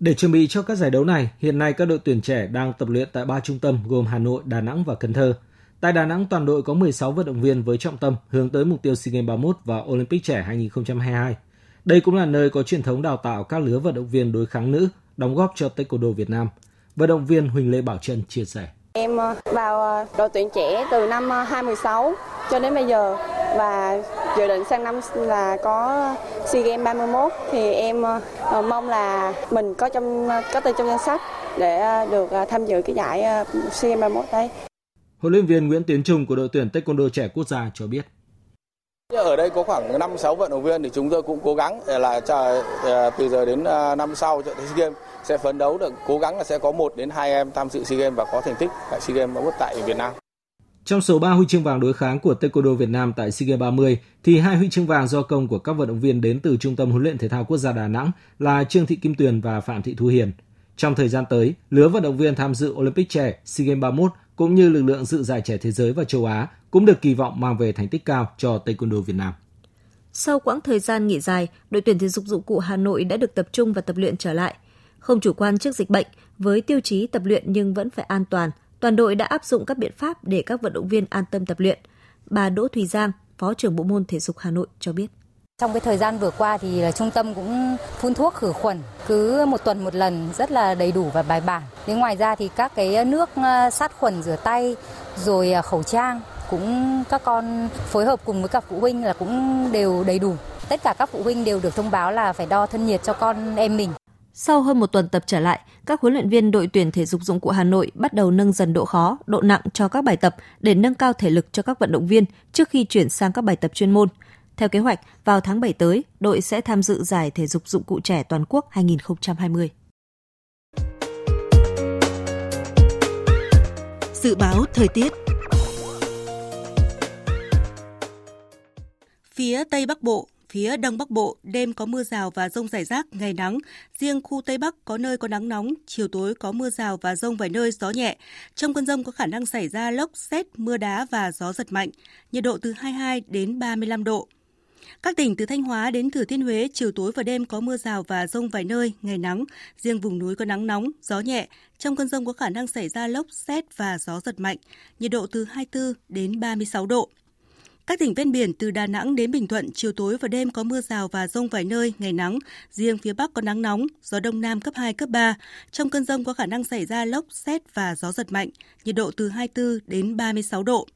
Để chuẩn bị cho các giải đấu này, hiện nay các đội tuyển trẻ đang tập luyện tại ba trung tâm gồm Hà Nội, Đà Nẵng và Cần Thơ. Tại Đà Nẵng, toàn đội có 16 vận động viên với trọng tâm hướng tới mục tiêu SEA Games 31 và Olympic trẻ 2022. Đây cũng là nơi có truyền thống đào tạo các lứa vận động viên đối kháng nữ đóng góp cho Taekwondo Việt Nam. Vận động viên Huỳnh Lê Bảo Trân chia sẻ.
Em ờ, vào ờ, đội tuyển trẻ từ năm 2016 ờ, cho đến bây giờ và dự định sang năm là có SEA Games 31 thì em mong là mình có trong có tên trong danh sách để được tham dự cái giải SEA Games 31 đây.
Huấn luyện viên Nguyễn Tiến Trung của đội tuyển Taekwondo trẻ quốc gia cho biết.
Ở đây có khoảng 5 6 vận động viên thì chúng tôi cũng cố gắng à, là chờ à, từ giờ đến à, năm sau trận SEA Games sẽ phấn đấu được cố gắng là sẽ có một đến hai em tham dự SEA Games và có thành tích tại SEA Games 31 tại Việt Nam.
Trong số 3 huy chương vàng đối kháng của Taekwondo Việt Nam tại SEA Games 30 thì hai huy chương vàng do công của các vận động viên đến từ Trung tâm huấn luyện thể thao quốc gia Đà Nẵng là Trương Thị Kim Tuyền và Phạm Thị Thu Hiền. Trong thời gian tới, lứa vận động viên tham dự Olympic trẻ SEA Games 31 cũng như lực lượng dự giải trẻ thế giới và châu Á cũng được kỳ vọng mang về thành tích cao cho Taekwondo Việt Nam.
Sau quãng thời gian nghỉ dài, đội tuyển thể dục dụng cụ Hà Nội đã được tập trung và tập luyện trở lại. Không chủ quan trước dịch bệnh, với tiêu chí tập luyện nhưng vẫn phải an toàn, toàn đội đã áp dụng các biện pháp để các vận động viên an tâm tập luyện. Bà Đỗ Thùy Giang, Phó trưởng Bộ môn Thể dục Hà Nội cho biết.
Trong cái thời gian vừa qua thì là trung tâm cũng phun thuốc khử khuẩn cứ một tuần một lần rất là đầy đủ và bài bản. Đến ngoài ra thì các cái nước ờ, sát khuẩn rửa tay rồi ờ, khẩu trang cũng các con phối hợp cùng với các phụ huynh là cũng đều đầy đủ. Tất cả các phụ huynh đều được thông báo là phải đo thân nhiệt cho con em mình.
Sau hơn một tuần tập trở lại, các huấn luyện viên đội tuyển thể dục dụng cụ Hà Nội bắt đầu nâng dần độ khó, độ nặng cho các bài tập để nâng cao thể lực cho các vận động viên trước khi chuyển sang các bài tập chuyên môn. Theo kế hoạch, vào tháng 7 tới, đội sẽ tham dự giải thể dục dụng cụ trẻ toàn quốc 2020.
Dự báo thời tiết Phía Tây Bắc Bộ, phía Đông Bắc Bộ đêm có mưa rào và rông rải rác, ngày nắng. Riêng khu Tây Bắc có nơi có nắng nóng, chiều tối có mưa rào và rông vài nơi gió nhẹ. Trong cơn rông có khả năng xảy ra lốc, xét, mưa đá và gió giật mạnh. Nhiệt độ từ 22 đến 35 độ. Các tỉnh từ Thanh Hóa đến Thừa Thiên Huế, chiều tối và đêm có mưa rào và rông vài nơi, ngày nắng. Riêng vùng núi có nắng nóng, gió nhẹ. Trong cơn rông có khả năng xảy ra lốc, xét và gió giật mạnh. Nhiệt độ từ 24 đến 36 độ. Các tỉnh ven biển từ Đà Nẵng đến Bình Thuận, chiều tối và đêm có mưa rào và rông vài nơi, ngày nắng. Riêng phía Bắc có nắng nóng, gió Đông Nam cấp 2, cấp 3. Trong cơn rông có khả năng xảy ra lốc, xét và gió giật mạnh, nhiệt độ từ 24 đến 36 độ.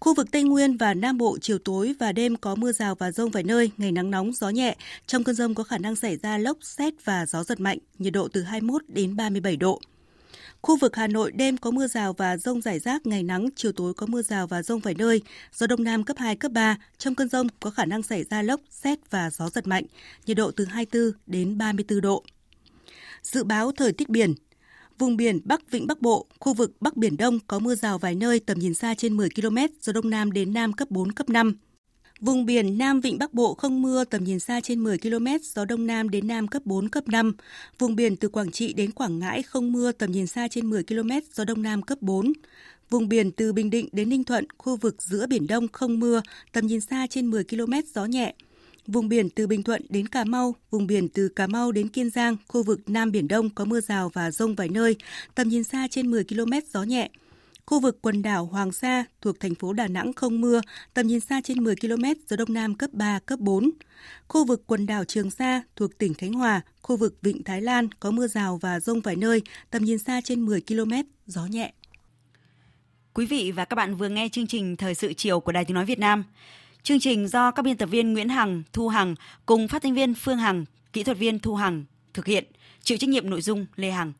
Khu vực Tây Nguyên và Nam Bộ chiều tối và đêm có mưa rào và rông vài nơi, ngày nắng nóng, gió nhẹ. Trong cơn rông có khả năng xảy ra lốc, xét và gió giật mạnh, nhiệt độ từ 21 đến 37 độ. Khu vực Hà Nội đêm có mưa rào và rông rải rác, ngày nắng, chiều tối có mưa rào và rông vài nơi, gió đông nam cấp 2, cấp 3. Trong cơn rông có khả năng xảy ra lốc, xét và gió giật mạnh, nhiệt độ từ 24 đến 34 độ. Dự báo thời tiết biển, Vùng biển Bắc Vịnh Bắc Bộ, khu vực Bắc Biển Đông có mưa rào vài nơi tầm nhìn xa trên 10 km, gió Đông Nam đến Nam cấp 4, cấp 5. Vùng biển Nam Vịnh Bắc Bộ không mưa, tầm nhìn xa trên 10 km, gió Đông Nam đến Nam cấp 4, cấp 5. Vùng biển từ Quảng Trị đến Quảng Ngãi không mưa, tầm nhìn xa trên 10 km, gió Đông Nam cấp 4. Vùng biển từ Bình Định đến Ninh Thuận, khu vực giữa Biển Đông không mưa, tầm nhìn xa trên 10 km, gió nhẹ. Vùng biển từ Bình Thuận đến Cà Mau, vùng biển từ Cà Mau đến Kiên Giang, khu vực Nam Biển Đông có mưa rào và rông vài nơi, tầm nhìn xa trên 10 km, gió nhẹ. Khu vực quần đảo Hoàng Sa thuộc thành phố Đà Nẵng không mưa, tầm nhìn xa trên 10 km, gió Đông Nam cấp 3, cấp 4. Khu vực quần đảo Trường Sa thuộc tỉnh Khánh Hòa, khu vực Vịnh Thái Lan có mưa rào và rông vài nơi, tầm nhìn xa trên 10 km, gió nhẹ. Quý vị và các bạn vừa nghe chương trình Thời sự chiều của Đài Tiếng Nói Việt Nam. Chương trình do các biên tập viên Nguyễn Hằng, Thu Hằng cùng phát thanh viên Phương Hằng, kỹ thuật viên Thu Hằng thực hiện, chịu trách nhiệm nội dung Lê Hằng.